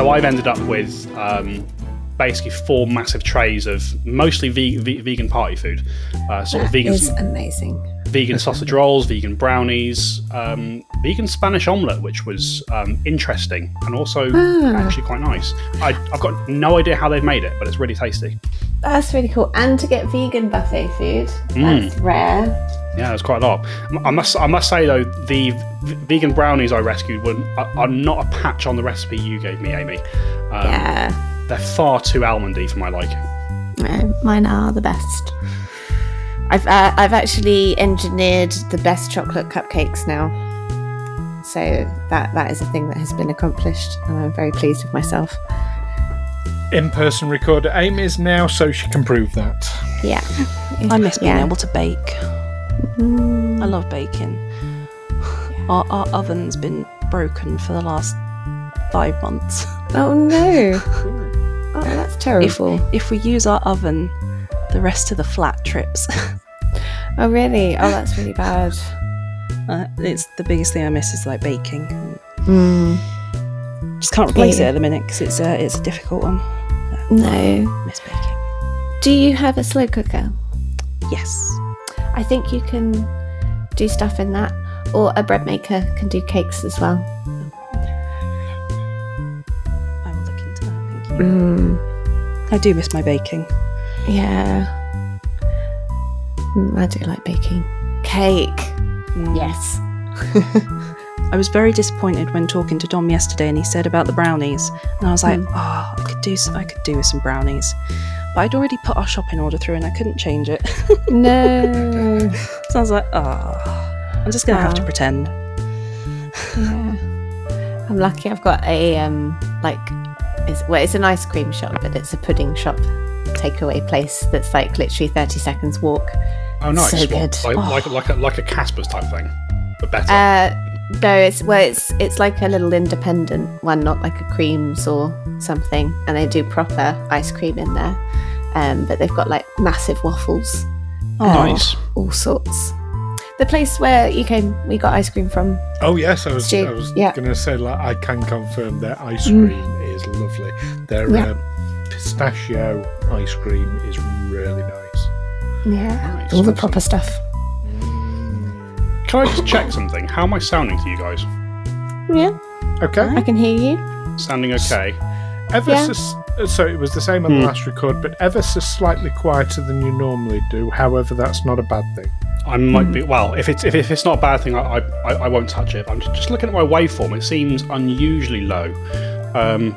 so I've ended up with um, basically four massive trays of mostly ve- ve- vegan party food, uh, sort of vegan is amazing. vegan sausage rolls, vegan brownies, um, vegan Spanish omelette, which was um, interesting and also Ah. actually quite nice. I, I've got no idea how they've made it, but it's really tasty. That's really cool. And to get vegan buffet food, Mm. that's rare. Yeah, it's quite a lot. I must, I must say though, the v- vegan brownies I rescued were are, are not a patch on the recipe you gave me, Amy. Um, yeah. They're far too almondy for my liking. No, mine are the best. I've uh, I've actually engineered the best chocolate cupcakes now. So that that is a thing that has been accomplished, and I'm very pleased with myself. In person recorder Amy is now, so she can prove that. Yeah, I miss being Yeah. able to bake. I love baking. Our, our oven's been broken for the last five months. Oh no! Oh, that's If, terrible. if we use our oven, the rest of the flat trips. oh really? Oh, that's really bad. uh, it's the biggest thing I miss is like baking. Mm, Just can't replace Yeah. it at the minute because it's a it's a difficult one. no. Miss baking. Do you have a slow cooker? Yes. I think you can do stuff in that, or a bread maker can do cakes as well. I will look into that. Thank you. Mm, I do miss my baking. yeah. Mm, I do like baking. Cake. Mm. Yes. I was very disappointed when talking to Dom yesterday, and he said about the brownies, and I was like, Mm. "Oh, I could do, I could do with some brownies," but I'd already put our shopping order through, and I couldn't change it. No. so I was like, "Oh, I'm just gonna have to pretend." yeah. I'm lucky. I've got a um like it's well, it's an ice cream shop, but it's a pudding shop takeaway place that's like literally 30 seconds walk. Oh, nice! So What, good. Like, Oh. like, like a like a Kaspa's type thing, but better. Uh, no, it's well, it's it's like a little independent one, not like a creams or something, and they do proper ice cream in there. Um, but they've got like massive waffles, Oh, nice. all sorts. The place where you came, we got ice cream from. Oh yes, I was. Stu, I was yeah. going to say like I can confirm their ice cream is lovely. Their Yeah. um, pistachio ice cream is really nice. Yeah, Nice. all the proper stuff. Can I just check something? How am I sounding to you guys? Yeah, Okay. I can hear you. Sounding okay? Ever Yeah. so, uh, so it was the same on Hmm. the last record, but ever so slightly quieter than you normally do. However, that's not a bad thing. I might Hmm. be well. If it's if, if it's not a bad thing, I, I I I won't touch it. I'm just, just looking at my waveform. It seems unusually low. Um,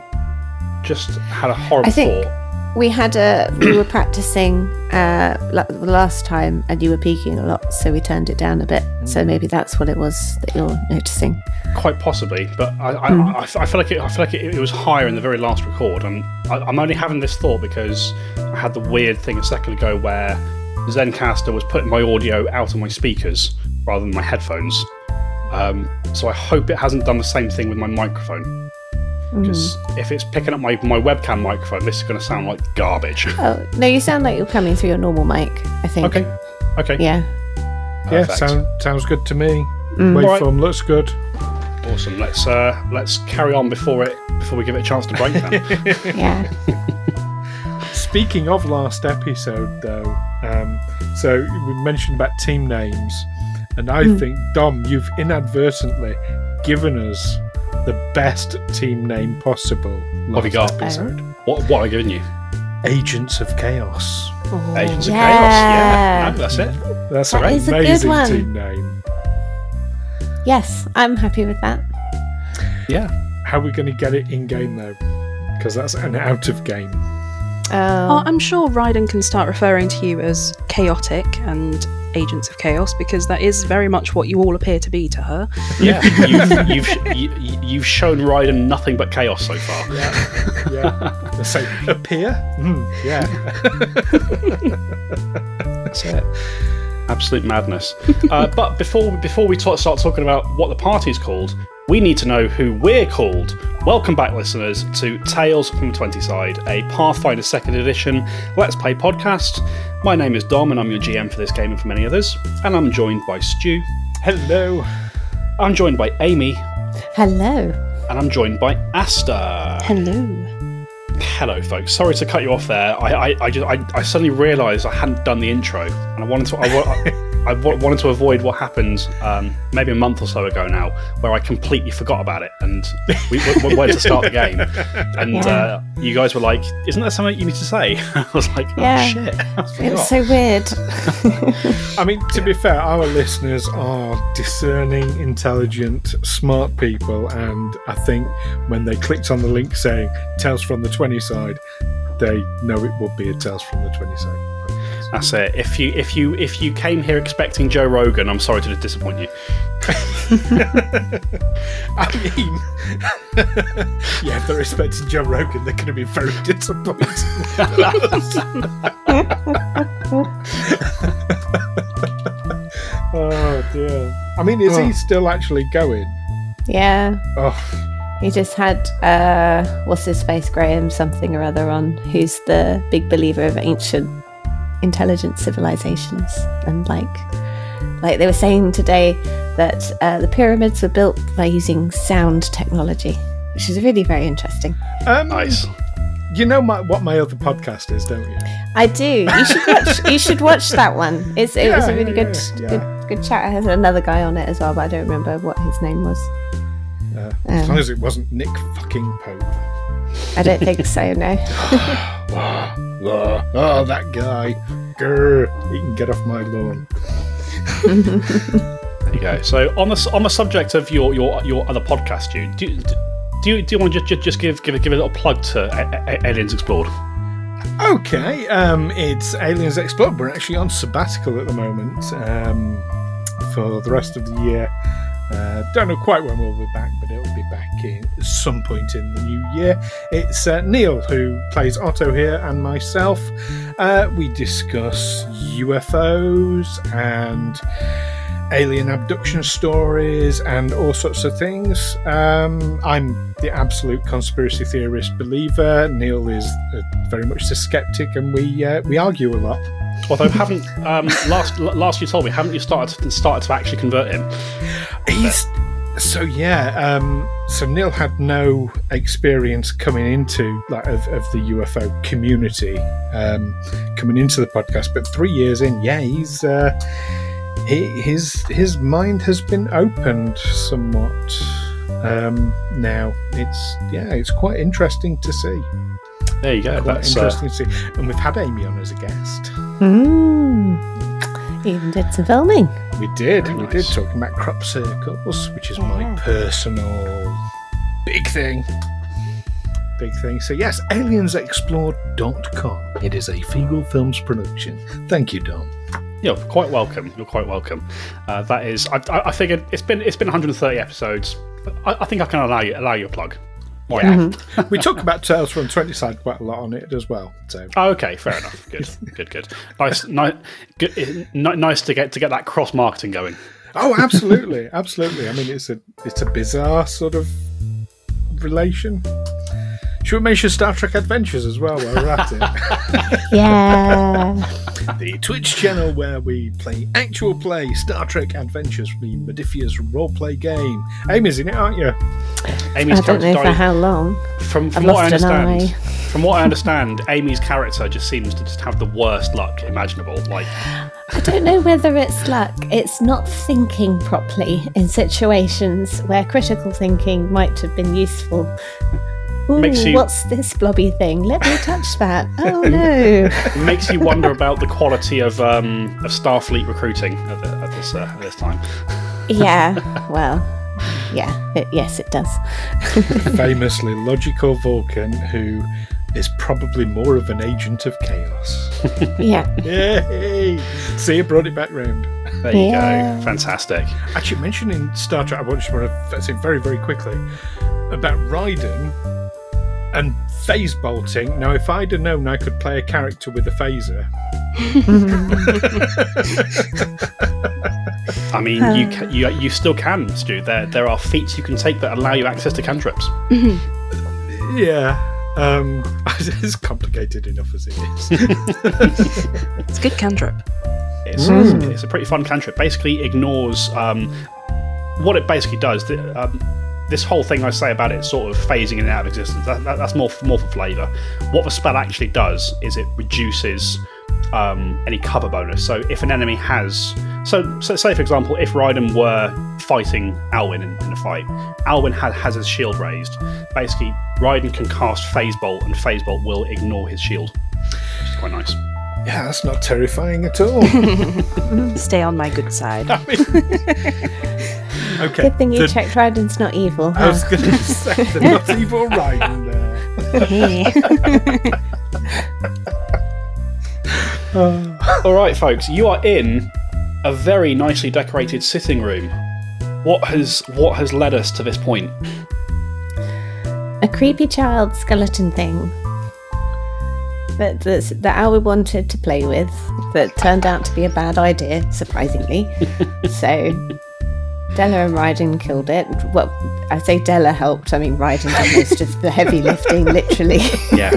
just had a horrible I think- thought. We had a we were practicing uh, the last time, and you were peaking a lot, so we turned it down a bit. So maybe that's what it was that you're noticing. Quite possibly, but I, I, Hmm. I, I feel like it, I feel like it, it was higher in the very last record, and I, I'm only having this thought because I had the weird thing a second ago where Zencastr was putting my audio out of my speakers rather than my headphones. Um, so I hope it hasn't done the same thing with my microphone. Because if it's picking up my, my webcam microphone, this is going to sound like garbage. Oh no, you sound like you're coming through your normal mic. I think. okay, okay, Yeah. Yeah, perfect. sound, sounds good to me. Mm. Waveform Alright. looks good. awesome. Let's uh, let's carry on before it before we give it a chance to break down. Yeah. Speaking of last episode, though, um, so we mentioned about team names, and I Hmm. think Dom, you've inadvertently given us the best team name possible. What have you last got? Episode. what what have I given you? Agents of Chaos. Oh, Agents of Chaos. Yeah, no, that's it. That's That an is a good amazing one. team name. yes, I'm happy with that. Yeah. How are we going to get it in game though? Because that's an out of game. Oh, Oh, I'm sure Ryden can start referring to you as chaotic and agents of chaos because that is very much what you all appear to be to her. Yeah, you've, you've, sh- you, you've shown Ryden nothing but chaos so far. Yeah, yeah. Let's appear. Mm, yeah. That's it. Absolute madness. Uh, but before before we talk, start talking about what the party's called, we need to know who we're called. Welcome back, listeners, to Tales from the Twenty Side, a Pathfinder Second Edition Let's Play podcast. My name is Dom, and I'm your GM for this game and for many others. And I'm joined by Stu. Hello. I'm joined by Amy, hello. and I'm joined by Asta. Hello. Hello, folks. Sorry to cut you off there. I, I, I just, I, I suddenly realised I hadn't done the intro, and I wanted to, I, wa- I, I wanted to avoid what happened um, maybe a month or so ago now, where I completely forgot about it, and we, we went to start the game, and Yeah. uh, you guys were like, "Isn't there something you need to say?" I was like, "Oh Yeah. shit!" I It was so weird. I mean, to be fair, our listeners are discerning, intelligent, smart people, and I think when they clicked on the link saying Tales from the 20 side, they know it will be a Tales from the 20 side. That's it. If you if you if you came here expecting Joe Rogan, I'm sorry to disappoint you. I mean, yeah, if they're expecting Joe Rogan, they're going to be very disappointed. oh dear. I mean, is Oh. he still actually going? yeah. Oh, He just had uh what's his face, Graham something or other on, who's the big believer of ancient intelligent civilizations. And like like they were saying today that uh, the pyramids were built by using sound technology, which is really very interesting. um, Nice. You know my, what my other podcast is, don't you? I do. You should watch. you should watch that one. It's it was a really yeah, good, yeah. good, good chat. I had another guy on it as well, but I don't remember what his name was. Uh, as Um. long as it wasn't Nick fucking Pope. I don't think so. No. oh, that guy. Grr, he can get off my lawn. There you go. So on the on the subject of your your your other podcast, you do. Do you, do you want to just, just give give a, give a little plug to A- A- Aliens Explored? Okay, um, it's Aliens Explored. We're actually on sabbatical at the moment um, for the rest of the year. Uh, don't know quite when we'll be back, but it'll be back in some point in the new year. It's uh, Neil who plays Otto here, and myself. Uh, we discuss UFOs and alien abduction stories and all sorts of things. Um, I'm the absolute conspiracy theorist believer. Neil is uh, very much the skeptic, and we uh, we argue a lot. Although haven't um, last last you told me haven't you started to, started to actually convert him? He's so yeah. Um, so Neil had no experience coming into like of, of the UFO community, um, coming into the podcast, but three years in, yeah, he's uh, he, his his mind has been opened somewhat. Um, now it's yeah, it's quite interesting to see. There you go. Quite That's uh, interesting to see, and we've had Amy on as a guest. Mm. Even did some filming. We did. Very we nice. did talking about crop circles, which is Yeah. my personal big thing. Big thing. So yes, aliensexplored.com. It is a Feegle Films production. Thank you, Dom. You're quite welcome. You're quite welcome. Uh, that is, I, I, I figured it's been it's been 130 episodes. I, I think I can allow you allow you a plug. Why not? we talk about Tales from 20 Side quite a lot on it as well. So Oh, okay, fair enough. Good, good, good. Nice, nice, good, nice to get to get that cross marketing going. Oh, absolutely, absolutely. I mean, it's a it's a bizarre sort of relation. Should we mention Star Trek Adventures as well while we're at it? Yeah. the Twitch channel where we play actual play Star Trek Adventures, the Modiphius roleplay game. Amy's in it, aren't you? Amy's I don't know character for how long. From, from I've what I lost an understand, eye. from what I understand, Amy's character just seems to just have the worst luck imaginable. Like, I don't know whether it's luck. It's not thinking properly in situations where critical thinking might have been useful. Ooh, Makes you- what's this blobby thing? Let me touch that. Oh no. it makes you wonder about the quality of um, of Starfleet recruiting at, the, at this uh, at this time. yeah. Well. Yeah. It, yes, it does. Famously logical Vulcan who is probably more of an agent of chaos. Yeah. Yay! See, I brought it back round. There you Yeah. go, fantastic. Actually, mentioning Star Trek, I want to want to say very, very quickly about Raiden and phase bolting. Now, if I'd have known I could play a character with a phaser, I mean, you ca- you you still can, Stu. There there are feats you can take that allow you access to cantrips. yeah, um, it's complicated enough as it is. It's a good cantrip. It's, it's, it's a pretty fun cantrip. Basically, ignores um, what it basically does. The, um, this whole thing I say about it sort of phasing in and out of existence, that, that, that's more more for flavour. What the spell actually does is it reduces um, any cover bonus. So if an enemy has, so, so say for example, if Raiden were fighting Alwyn in, in a fight, Alwyn has, has his shield raised. Basically, Raiden can cast Phase Bolt, and Phase Bolt will ignore his shield, which is quite nice. Yeah, that's not terrifying at all. Stay on my good side. okay. Good thing you the- checked Ryden's not evil. I was going to say the not evil riding there. All right, folks, you are in a very nicely decorated sitting room. What has what has led us to this point? a creepy child skeleton thing that that's, that Alwyn wanted to play with, that turned out to be a bad idea, surprisingly. so Della and Ryden killed it. Well, I say Della helped. I mean, Ryden did most of the heavy lifting, literally. Yeah,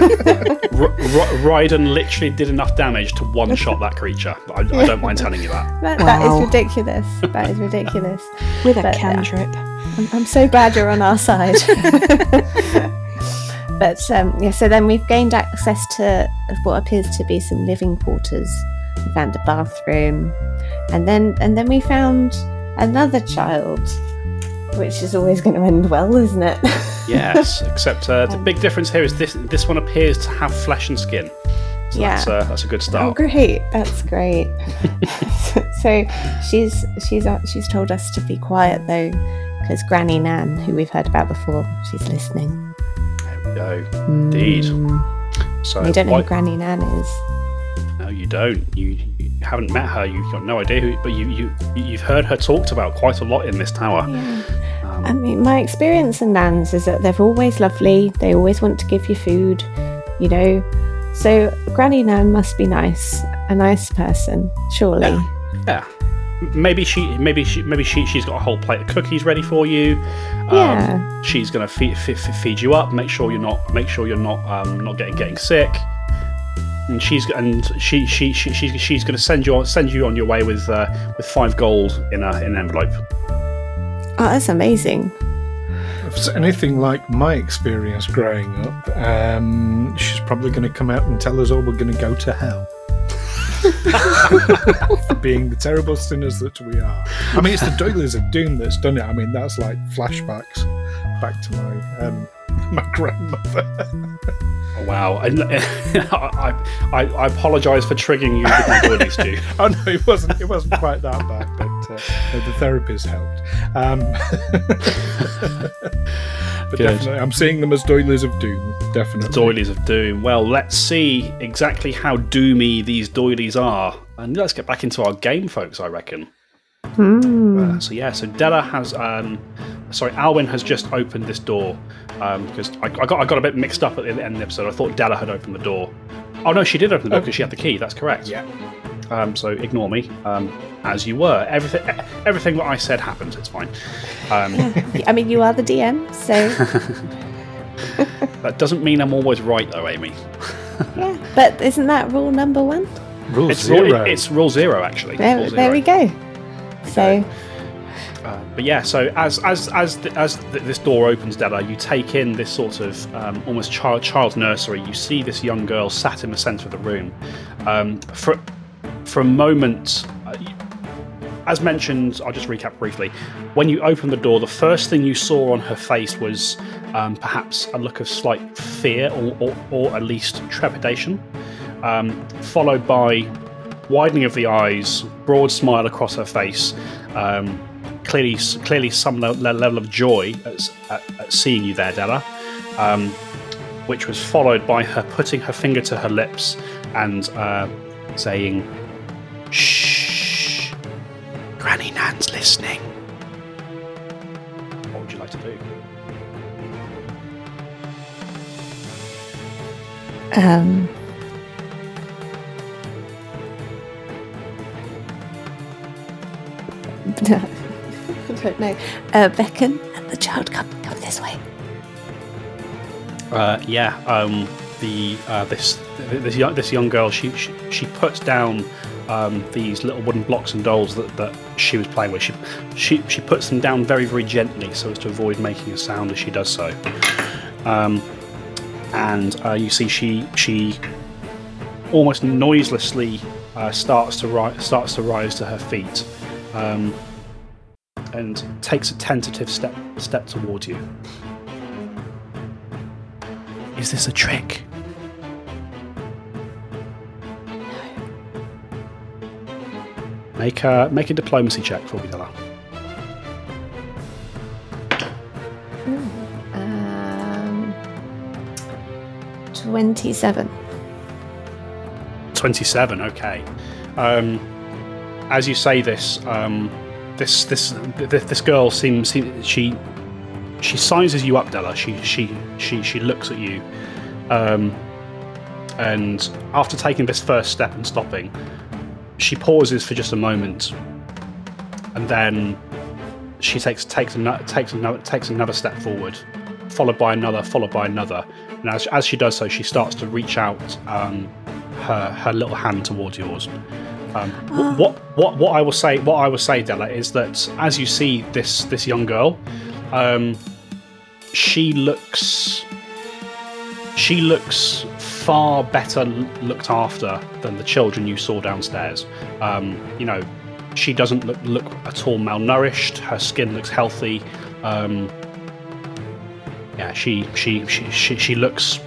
R- R- Raiden literally did enough damage to one shot that creature. I, I don't mind telling you that. that, that Wow. is ridiculous. That is ridiculous. With a But, uh, cantrip. I'm, I'm so glad you're on our side. but um, yeah, so then we've gained access to what appears to be some living quarters. We found a bathroom, and then and then we found another child, which is always going to end well, isn't it? Yes, except uh, the big difference here is this this one appears to have flesh and skin. So Yeah. that's, uh, that's a good Oh, start. great! That's great. so she's she's uh, she's told us to be quiet though, because Granny Nan, who we've heard about before, she's listening. There we go. Indeed. Mm. So We don't know why- who Granny Nan is. No, you don't. You, you haven't met her. You've got no idea who. But you you you've heard her talked about quite a lot in this tower. Yeah. Um, I mean, my experience in Nans is that they're always lovely. They always want to give you food, you know. So Granny Nan must be nice, a nice person, surely. Yeah. M- Maybe she, maybe she, maybe she, she's got a whole plate of cookies ready for you. Um, Yeah. She's gonna feed, feed, feed you up. Make sure you're not, make sure you're not, um, not getting getting sick. And she's and she, she, she she's she's gonna send you on send you on your way with uh, with five gold in a in an envelope. Oh, that's amazing. If it's anything like my experience growing up, um, she's probably going to come out and tell us all we're going to go to hell. For being the terrible sinners that we are. I mean, it's the Doilies of Doom that's done it. I mean, that's like flashbacks back to my um, my grandmother. Oh, wow! And I, I, I apologise for triggering you with my doilies, Stu. oh no, it wasn't. It wasn't quite that bad, but uh, the therapist helped. Um, but Good. definitely, I'm seeing them as Doilies of Doom. Definitely. Doilies of Doom. Well, let's see exactly how doomy these doilies are. And let's get back into our game, folks, I reckon. Uh, so, yeah, so Della has. Um, sorry, Alwyn has just opened this door um, because I, I, got, I got a bit mixed up at the end of the episode. I thought Della had opened the door. Oh, no, she did open the door because she had the key. That's correct. Yeah. Um, so ignore me, um, as you were. Everything, everything that I said happens. It's fine. Um, I mean, you are the DM, so That doesn't mean I'm always right, though, Amy. yeah. But isn't that rule number one? Rule It's zero. rule, it's rule zero, actually. There, Rule there we go. So Uh, but yeah, so as as as th- as th- this door opens, Della, you take in this sort of um, almost child child nursery. You see this young girl sat in the centre of the room. Um, for for a moment, uh, as mentioned, I'll just recap briefly. When you opened the door, the first thing you saw on her face was um, perhaps a look of slight fear or, or, or at least trepidation, um, followed by widening of the eyes, broad smile across her face, um, clearly clearly some le- le- level of joy at, at, at seeing you there, Della, um, which was followed by her putting her finger to her lips and uh, saying, "Shh, Granny Nan's listening." What would you like to do? um, don't know. Uh, beckon and the child come come this way. Uh, yeah, um, the uh, this this young, this young girl she she, she puts down um, these little wooden blocks and dolls that, that she was playing with. She, she she puts them down very very gently so as to avoid making a sound as she does so. Um, and uh, you see she she almost noiselessly uh, starts to ri- starts to rise to her feet. Um, and takes a tentative step step towards you. Is this a trick? Make a make a diplomacy check for me, Della. Um, 27. Twenty-seven. Okay. Um, as you say this, um, this this this, this girl seems she she sizes you up, Della. She she she she looks at you, um, and after taking this first step and stopping, she pauses for just a moment, and then she takes takes another takes another takes another step forward, followed by another, followed by another, and as as she does so, she starts to reach out um, her her little hand towards yours. Um, what what what I will say what I will say, Della, is that as you see this this young girl, um, she looks she looks far better looked after than the children you saw downstairs. Um, you know, she doesn't look look at all malnourished. Her skin looks healthy. Um, yeah, she she she she, she looks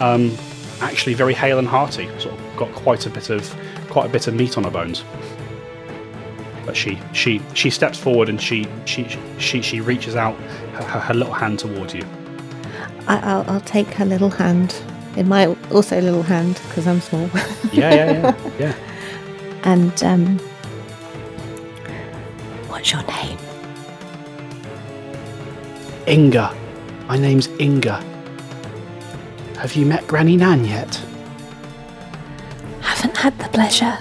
um, actually very hale and hearty. Sort of got quite a bit of quite a bit of meat on her bones. But she she she steps forward and she she she she reaches out her, her, little hand towards you. I, I'll, I'll take her little hand. In my also little hand because I'm small. Yeah, yeah, yeah, yeah. and um, what's your name? Inga. My name's Inga. Have you met Granny Nan yet? Had the pleasure.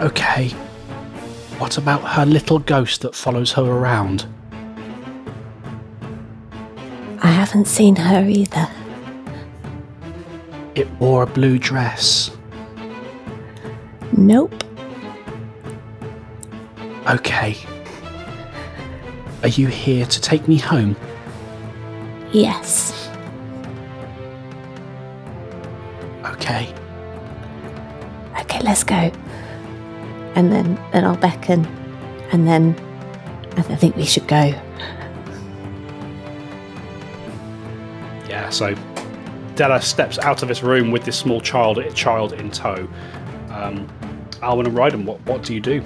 Okay. What about her little ghost that follows her around? I haven't seen her either. It wore a blue dress. Nope. Okay. Are you here to take me home? Yes. Okay. Okay, let's go. And then, then I'll beckon, and then I I think we should go. Yeah, so Della steps out of this room with this small child child in tow. Um, Alwyn and Ryden, what, what do you do?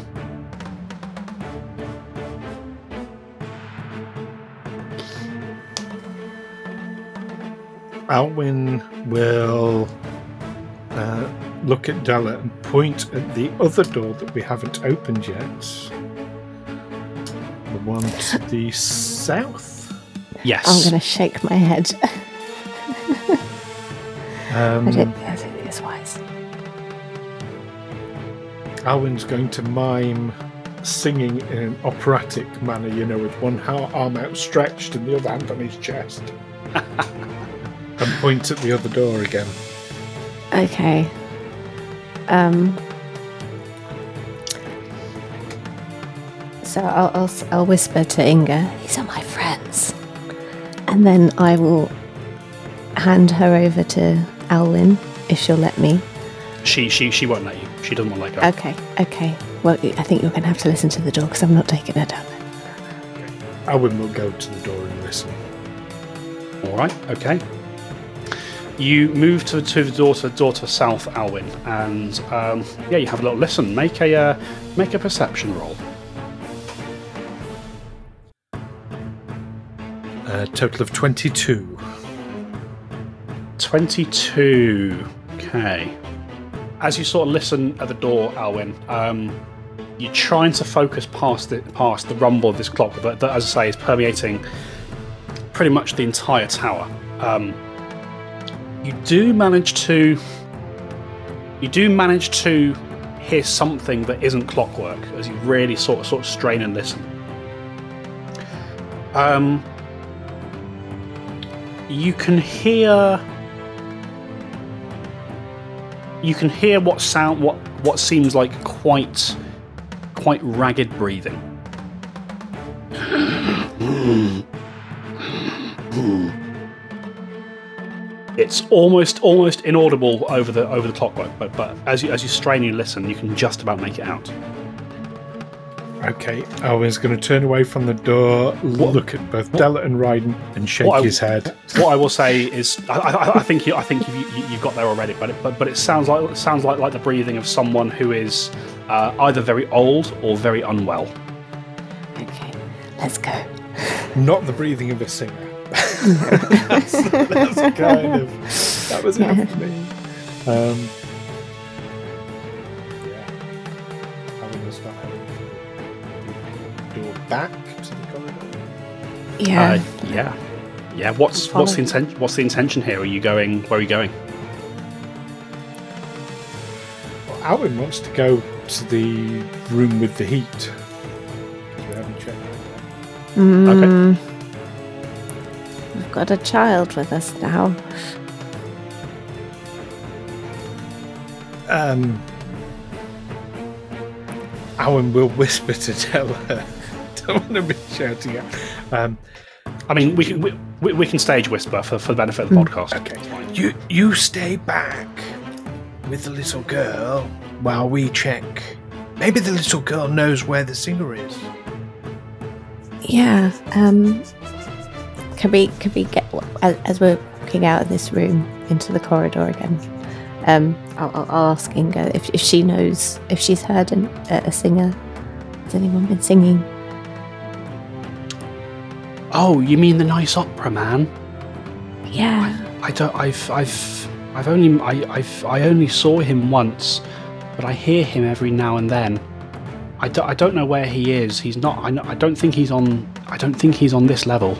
Alwyn will uh, look at Della and point at the other door that we haven't opened yet. The one to the south. Yes. I'm going to shake my head. Um, I don't think I think it's wise. Alwyn's going to mime singing in an operatic manner, you know, with one arm outstretched and the other hand on his chest. and point at the other door again. Okay. Um. So I'll, I'll I'll whisper to Inga. These are my friends, and then I will hand her over to Alwyn if she'll let me. She she she won't let you. She doesn't want to let go. Okay. Okay. Well, I think you're going to have to listen to the door because I'm not taking her down there. Alwyn will go to the door and listen. All right. Okay. You move to, to the door to door to south, Alwyn, and um, yeah, you have a little listen. Make a uh, make a perception roll. A total of 22. Twenty-two. Okay. As you sort of listen at the door, Alwyn, um, you're trying to focus past it, past the rumble of this clock that, that, as I say, is permeating pretty much the entire tower. Um, you do manage to, you do manage to hear something that isn't clockwork as you really sort of sort of strain and listen. Um, you can hear you can hear what sound what what seems like quite quite ragged breathing. It's almost almost inaudible over the over the clockwork, but but as you as you strain and listen, you can just about make it out. Okay, Owen's going to turn away from the door, look at both Della and Ryden, and shake I- his head. what I will say is, I, I, I think you, I think you, you, you've got there already, but it, but, but it sounds like it sounds like, like the breathing of someone who is uh, either very old or very unwell. Okay, let's go. Not the breathing of a singer. That's, that's kind of that was enough for me. Um, yeah, Owen will start heading the door back to the corridor. Yeah. Uh, yeah, yeah. What's what's the inten- What's the intention here? Are you going? Where are you going? Well, Owen wants to go to the room with the heat. 'cause We haven't checked. that Mm. We've got a child with us now. yet. Um, Owen will whisper to tell her. Don't want to be shouting at. Um, I mean, we can we, we, we can stage whisper for, for the benefit of the podcast. Okay. You you stay back with the little girl while we check. Maybe the little girl knows where the singer is. Yeah. Um. Can we can we get as, as we're walking out of this room into the corridor again? Um. I'll, I'll I'll ask Inga if if she knows if she's heard an, a, a singer. Has anyone been singing? Oh, you mean the nice opera man? Yeah. I don't. I've. I've. I've only. I. I've. I only saw him once, but I hear him every now and then. I don't. I don't know where he is. He's not. I. know- I don't think he's on. I don't think he's on this level.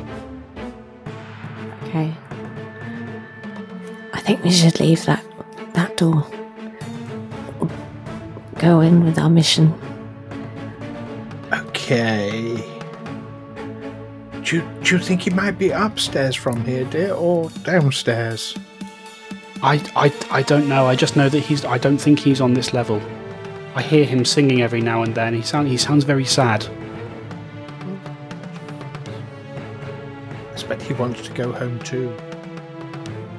Think we should leave that that door. Go in with our mission. Okay. Do you, do you think he might be upstairs from here, dear, or downstairs? I. I. I don't know. I just know that he's. I don't think he's on this level. I hear him singing every now and then. He sound. He sounds very sad. I expect he wants to go home too.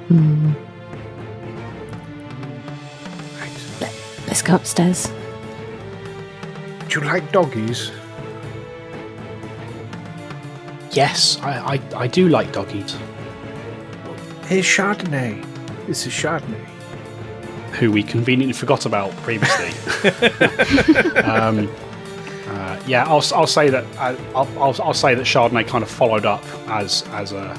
Hmm. Let's go upstairs. Do you like doggies? Yes, I. I, I do like doggies. Here's Chardonnay. This is Chardonnay. who we conveniently forgot about previously. um, uh, yeah, I'll, I'll say that uh, I'll, I'll, I'll say that Chardonnay kind of followed up as as uh,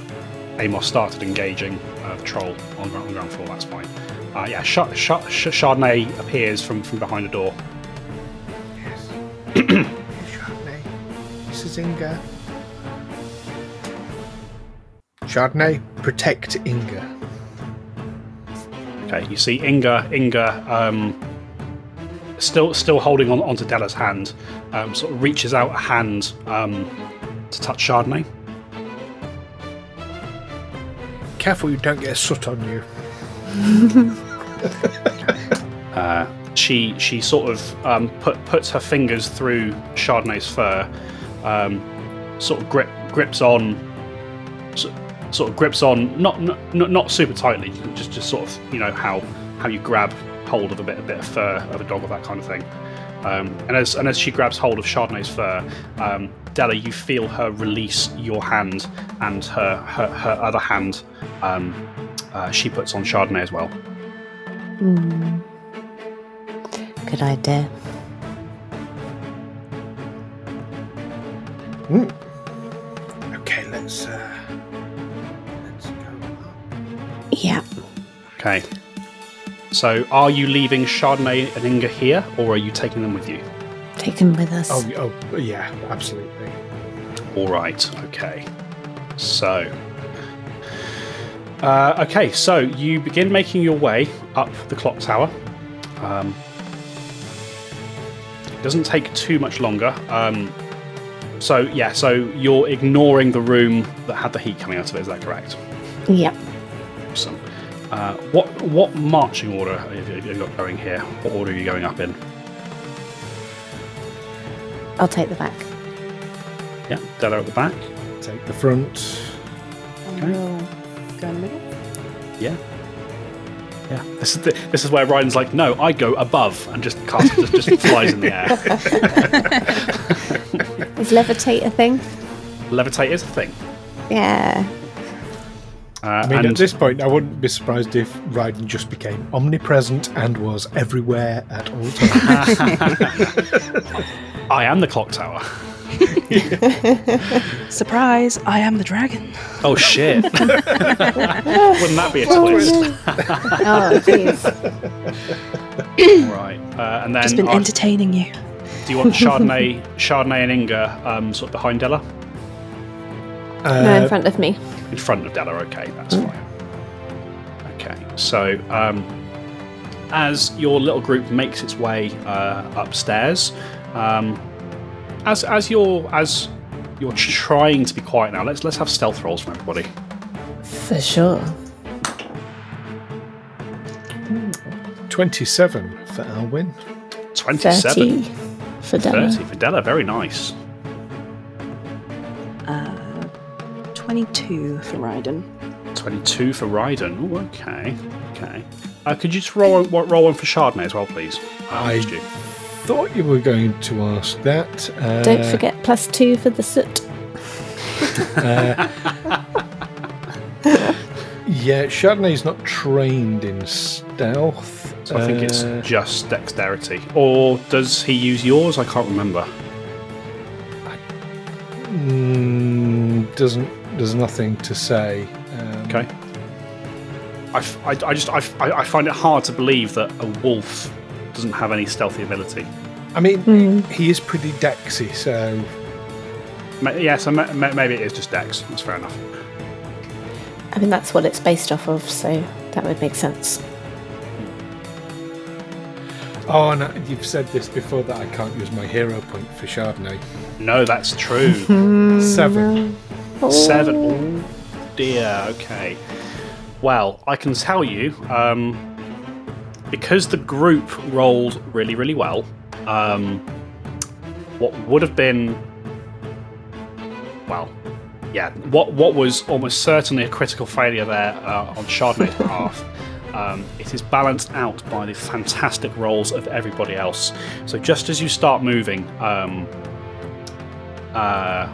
Amos started engaging uh, the troll on, gr- on ground floor. That's fine. Uh, yeah, Ch- Ch- Ch- Chardonnay appears from, from behind the door. Yes. Chardonnay. This is Inga. Chardonnay, protect Inga. Okay, you see Inga Inga um, still still holding on onto Della's hand, um, sort of reaches out a hand um, to touch Chardonnay. Careful you don't get a soot on you. Uh, she she sort of um, put puts her fingers through Chardonnay's fur, um, sort of grip grips on, so, sort of grips on not, not not super tightly, just just sort of you know how how you grab hold of a bit a bit of fur of a dog or that kind of thing. Um, and as and as she grabs hold of Chardonnay's fur, um, Della, you feel her release your hand, and her her, her other hand um, uh, she puts on Chardonnay as well. Hmm. Good idea. Okay, let's uh let's go. Yeah. Okay. So, are you leaving Chardonnay and Inga here, or are you taking them with you? Take him with us. Oh, oh yeah, absolutely. All right. Okay. So. Uh, okay, so you begin making your way up the clock tower. Um, it doesn't take too much longer. Um, so yeah, so you're ignoring the room that had the heat coming out of it. Is that correct? Yep. Awesome. Uh, what what marching order have you have you got going here? What order are you going up in? I'll take the back. Yeah, Della at the back. Take the front. And we'll go in the middle. Yeah. Yeah. This is the, this is where Ryan's like, no, I go above and just cast just, just flies in the air. Is levitate a thing? Levitate is a thing. Yeah. Uh, I mean, at this point, I wouldn't be surprised if Ryden just became omnipresent and was everywhere at all times. I am the clock tower. Surprise! I am the dragon. Oh shit! Wouldn't that be a twist? Oh, jeez. right. Uh, and then Just been are- entertaining you. do you want Chardonnay, Chardonnay and Inga um, sort of behind Della? Uh, no, in front of me. In front of Della, okay, that's fine. Okay, so um, as your little group makes its way uh, upstairs, um, as as you're as you're trying to be quiet now, let's let's have stealth rolls from everybody. For sure. 27 for Alwyn. Twenty-seven. 30 for Della. 30 for Della, very nice. Uh, 22 for Ryden. 22 for Ryden. Oh, okay. Okay. Uh, could you just roll, one- roll one for Chardonnay as well, please? I- missed you. Thought you were going to ask that. Uh, Don't forget plus two for the soot. Yeah, Chardonnay's not trained in stealth. So I think it's Uh, just dexterity. Or does he use yours? I can't remember. mm, doesn't. There's nothing to say. Um, Okay. I, f- I- I just I, f- I- I find it hard to believe that a wolf doesn't have any stealthy ability. I mean, Hmm. he is pretty dexy, so Ma- Yeah, so ma- ma- maybe it is just dex. That's fair enough. I mean, that's what it's based off of, so that would make sense. Oh, and uh, you've said this before that I can't use my hero point for Chardonnay. No, that's true. Seven. Seven. Oh dear. Okay. Well, I can tell you, um, because the group rolled really, really well. Um, what would have been, well, yeah, what what was almost certainly a critical failure there uh, on Chardonnay's behalf. Um, it is balanced out by the fantastic rolls of everybody else. So just as you start moving, um, uh,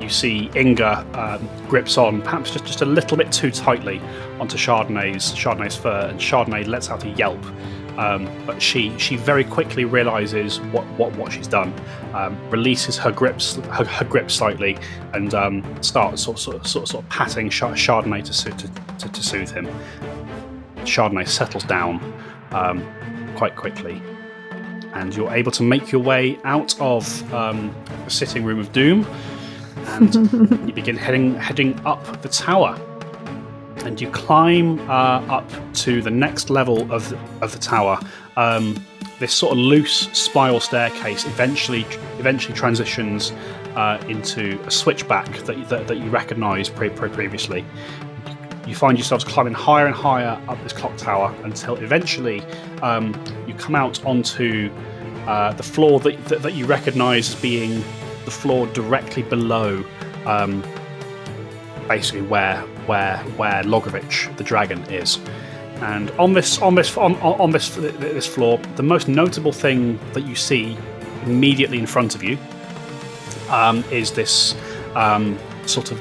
you see Inga um, grips on, perhaps just, just a little bit too tightly, onto Chardonnay's Chardonnay's fur, and Chardonnay lets out a yelp. Um, but she she very quickly realizes what, what, what she's done, um, releases her grips her, her grip slightly, and um, starts sort, sort, sort, sort of patting Char- Chardonnay to, soothe- to, to, to soothe him. Chardonnay settles down um, quite quickly, and you're able to make your way out of um, the sitting room of doom, and you begin heading heading up the tower. And you climb uh, up to the next level of of the tower. Um, this sort of loose spiral staircase eventually eventually transitions uh, into a switchback that, that, that you recognise pre- pre- previously. You find yourselves climbing higher and higher up this clock tower until eventually um, you come out onto uh, the floor that, that, that you recognise as being the floor directly below, um, basically where where where Logrovich the dragon is. And on this on this on, on this this floor, the most notable thing that you see immediately in front of you um, is this um, sort of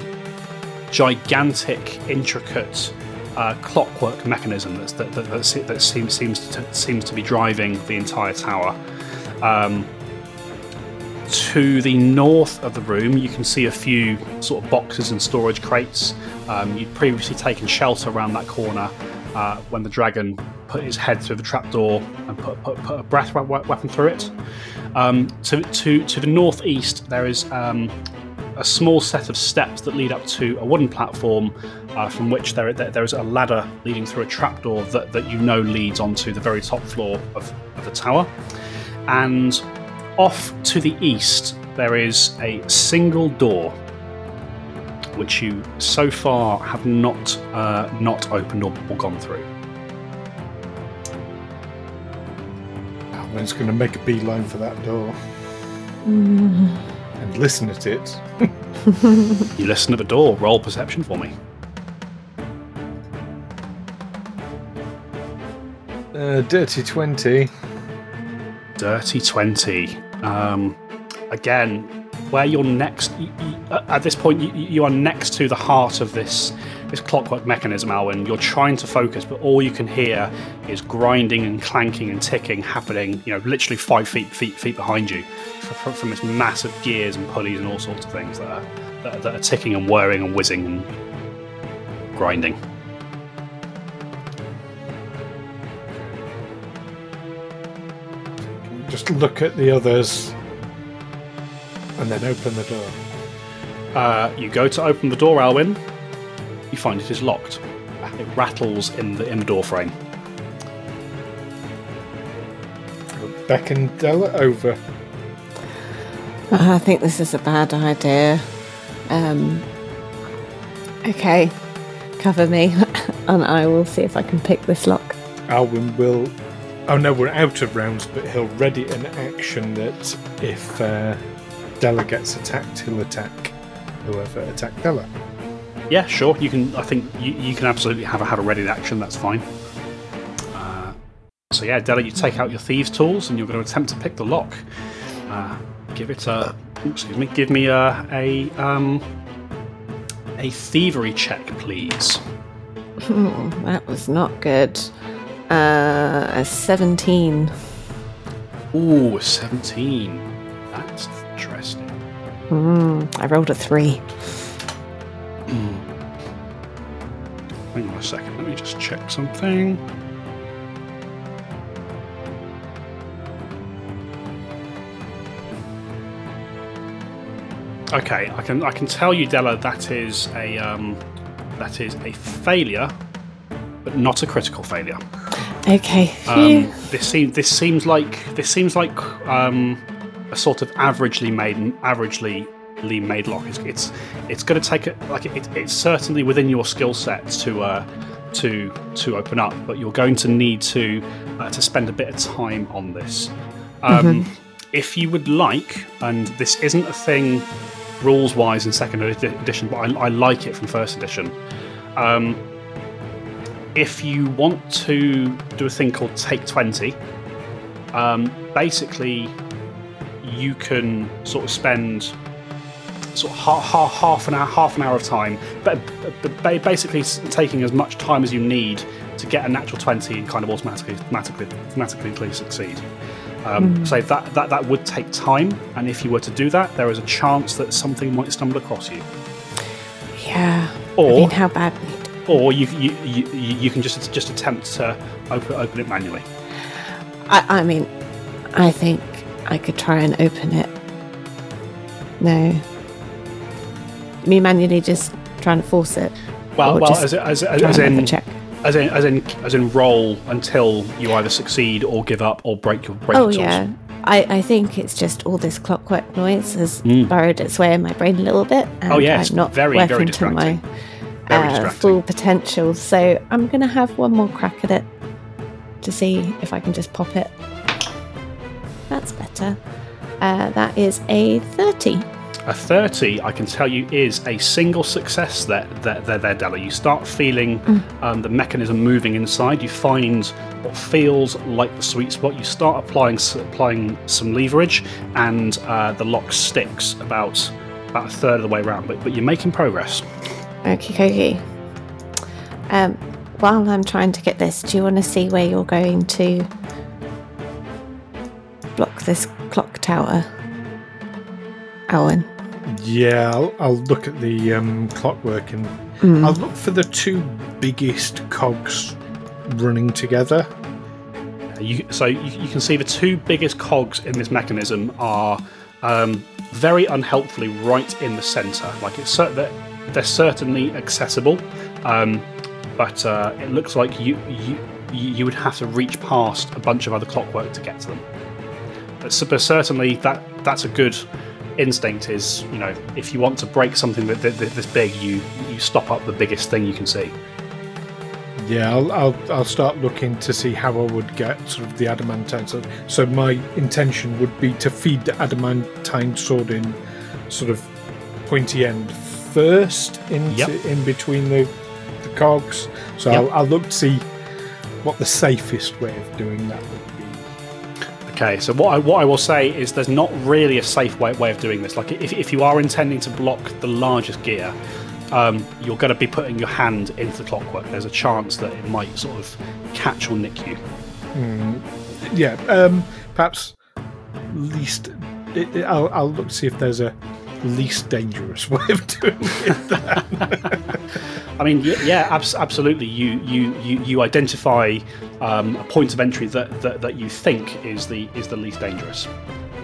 gigantic, intricate uh, clockwork mechanism that, that, that, se- that seems seems to, seems to be driving the entire tower. Um, to the north of the room, you can see a few sort of boxes and storage crates. Um, you'd previously taken shelter around that corner uh, when the dragon put his head through the trapdoor and put, put, put a breath weapon through it. Um, to, to, to the northeast, there is um, a small set of steps that lead up to a wooden platform uh, from which there, there, there is a ladder leading through a trapdoor that, that you know leads onto the very top floor of, of the tower. And off to the east, there is a single door. which you so far have not uh, not opened or, or gone through. Alwyn's going to make a beeline for that door and listen at it. You listen at the door. Roll perception for me. Uh, dirty 20. Dirty 20. Um, again, where you're next, y at this point, you, are next to the heart of this this clockwork mechanism, Alwyn. You're trying to focus, but all you can hear is grinding and clanking and ticking happening. You know, literally five feet feet feet behind you, from, from this massive gears and pulleys and all sorts of things that are, that are ticking and whirring and whizzing and grinding. Just look at the others and then open the door. Uh, you go to open the door, Alwyn. You find it is locked. It rattles in the in the door frame. Beckon Della over. I think this is a bad idea. Um, okay, cover me, and I will see if I can pick this lock. Alwyn will. Oh no, we're out of rounds, but he'll ready an action that if uh, Della gets attacked, he'll attack whoever attacked Della. Yeah, sure. You can. I think you, you can absolutely have a have a ready action. That's fine. Uh, so yeah, Della, you take out your thieves' tools and you're going to attempt to pick the lock. Uh, give it a. Excuse me. Give me a a um a thievery check, please. That was not good. Uh, a 17. Ooh, 17. That's interesting. Hmm, I rolled a 3. Hang on a second. Let me just check something. Okay, I can I can tell you, Della, that is a um, that is a failure, but not a critical failure. Okay. Um, this seems this seems like this seems like um, a sort of averagely made averagely made lock. It's it's, it's going to take it like it, it's certainly within your skill set to uh, to to open up, but you're going to need to uh, to spend a bit of time on this. Um, If you would like, and this isn't a thing rules wise in second edition, but I, I like it from first edition. Um, if you want to do a thing called Take 20, um, basically you can sort of spend sort of half, half, half an hour half an hour of time, but, but ba- basically taking as much time as you need to get a natural 20 and kind of automatically automatically, automatically succeed. Um, So that, that that would take time, and if you were to do that, there is a chance that something might stumble across you. yeah. Or- I mean, how badly? Or you you, you, you can just just attempt to open open it manually. I, I mean, I think I could try and open it. No. Me manually just trying to force it. Well, Or well, as, as, as, as in check. as in as in as in roll until you either succeed or give up or break your break Oh your yeah. I, I think it's just all this clockwork noise has burrowed its way in my brain a little bit. And Mm. Oh, yeah, I'm not very, working very to my distracting. Uh, full potential. So I'm going to have one more crack at it to see if I can just pop it. That's better. Uh, that is a 30. A 30, I can tell you, is a single success there, there, there, there Della. You start feeling um, the mechanism moving inside. You find what feels like the sweet spot. You start applying applying some leverage, and uh, the lock sticks about about a third of the way around. But, but you're making progress. Okie dokie. Um, while I'm trying to get this, do you want to see where you're going to block this clock tower? Owen. Yeah, I'll, I'll look at the um, clockwork and Mm. I'll look for the two biggest cogs running together. You, so you, you can see the two biggest cogs in this mechanism are um, very unhelpfully right in the centre. Like it's cer- they're, they're certainly accessible, um, but uh, it looks like you, you you would have to reach past a bunch of other clockwork to get to them. But, but certainly that that's a good. instinct is, you know, if you want to break something that, that, that this big, you you stop up the biggest thing you can see. Yeah, I'll, I'll I'll start looking to see how I would get sort of the adamantine sword. So my intention would be to feed the adamantine sword in sort of pointy end first into Yep. in between the the cogs. So Yep. I'll, I'll look to see what the safest way of doing that would be. Okay, so what I what I will say is there's not really a safe way, way of doing this. Like if, if you are intending to block the largest gear, um, you're going to be putting your hand into the clockwork. There's a chance that it might sort of catch or nick you. Yeah, um, perhaps least. It, it- I'll, I'll look to see if there's a least dangerous way of doing it. I mean, yeah, abs- absolutely. You you you, you identify um, a point of entry that, that, that you think is the is the least dangerous.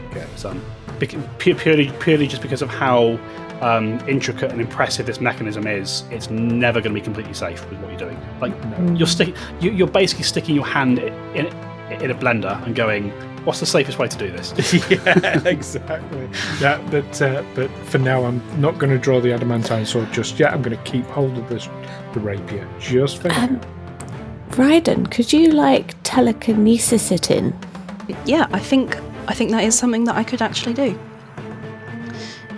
Okay. So, bec- purely purely just because of how um, intricate and impressive this mechanism is, it's never going to be completely safe with what you're doing. Like you're stick you, you're basically sticking your hand i- in in a blender and going, "What's the safest way to do this?" yeah, exactly. Yeah, but uh, but for now, I'm not going to draw the adamantine sword just yet. I'm going to keep hold of this the rapier just for now. Um, Ryden, could you like telekinesis it in? Yeah, I think I think that is something that I could actually do.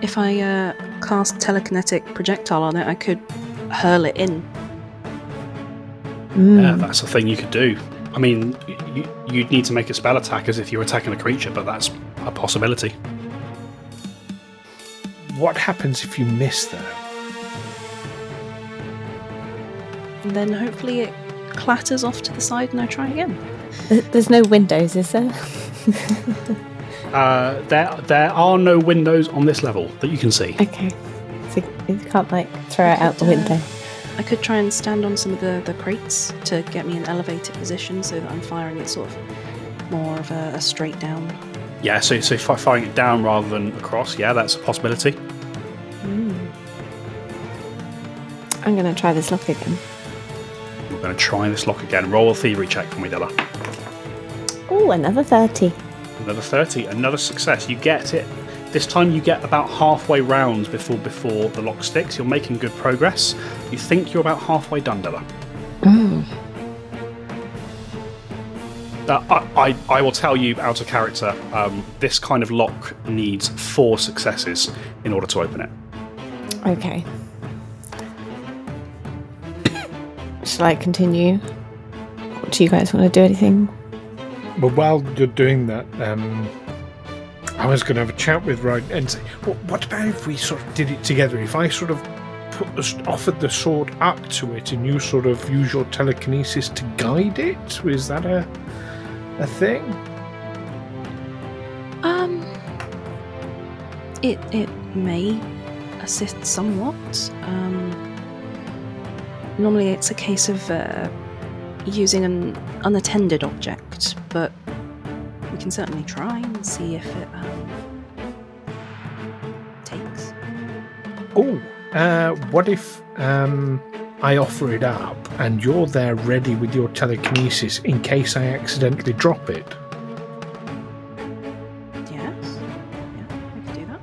If I uh, cast telekinetic projectile on it, I could hurl it in. Yeah, that's a thing you could do. I mean, you, you'd need to make a spell attack as if you're attacking a creature, but that's a possibility. What happens if you miss though? And then hopefully it clatters off to the side and I try again. Th- There's no windows, is there? Uh, there, there are no windows on this level that you can see. Okay. So you can't like throw it out the window. I could try and stand on some of the, the crates to get me an elevated position so that I'm firing it sort of more of a, a straight down. Yeah, so so fi- firing it down rather than across. Yeah, that's a possibility. Hmm. I'm going to try this lock again. We're going to try this lock again. Roll a thievery check for me, Della. Oh, another 30. Another thirty, another success. You get it. This time you get about halfway round before before the lock sticks. You're making good progress. You think you're about halfway done, Della. Uh, I, I, I will tell you out of character, um, this kind of lock needs four successes in order to open it. Okay. Shall I continue? Or do you guys want to do anything? But while you're doing that, um, I was going to have a chat with Ryan and say, what, what about if we sort of did it together? If I sort of put the, offered the sword up to it and you sort of use your telekinesis to guide it? Is that a a thing? Um, it it may assist somewhat. Um, normally, it's a case of uh, using an unattended object, but can certainly try and see if it um, takes. Oh, uh, what if um, I offer it up and you're there ready with your telekinesis in case I accidentally drop it? Yes. Yeah, I could do that.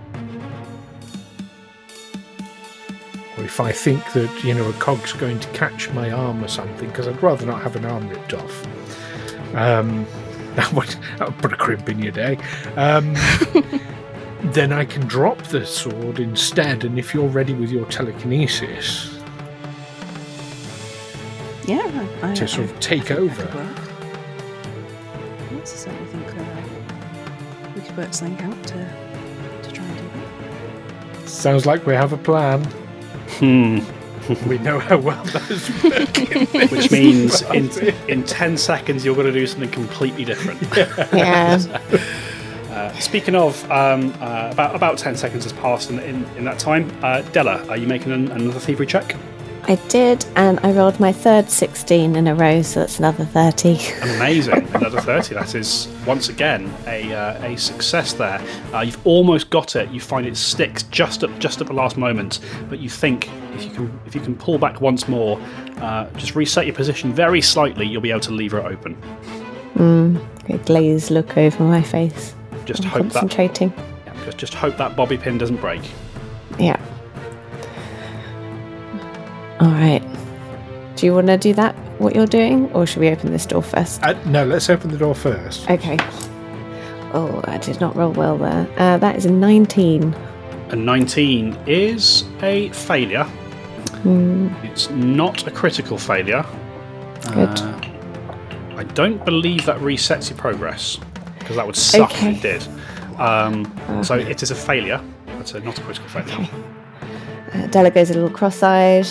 Or if I think that, you know, a cog's going to catch my arm or something, because I'd rather not have an arm ripped off. Um, that would, that would put a crimp in your day. Um, then I can drop the sword instead, and if you're ready with your telekinesis, Yeah, I, I, To sort of I- I take over. could work. I certainly think uh, we could work something out to to try and do that. sounds like we have a plan. Hmm. We know how well those work. Which means in, in 10 seconds you're going to do something completely different. Yeah. Uh, speaking of, um, uh, about about 10 seconds has passed in, in, in that time. Uh, Della, are you making an, another thievery check? I did, and I rolled my third 16 in a row, so that's another 30. Amazing. Another 30. That is, once again, a, uh, a success there. Uh, you've almost got it. You find it sticks just at, just at the last moment, but you think if you can, if you can pull back once more, uh, just reset your position very slightly, you'll be able to lever it open. Mm, A glazed look over my face. Just I'm hope that concentrating. Just, just hope that bobby pin doesn't break. Yeah. All right. Do you want to do that, what you're doing, or should we open this door first? Uh, no, let's open the door first. Okay. Oh, I did not roll well there. Uh, that is a 19. A 19 is a failure. Hmm, It's not a critical failure. Good. Uh, I don't believe that resets your progress because that would suck Okay. if it did. Um, so it is a failure. That's a, not a critical failure. Uh, Della goes a little cross-eyed.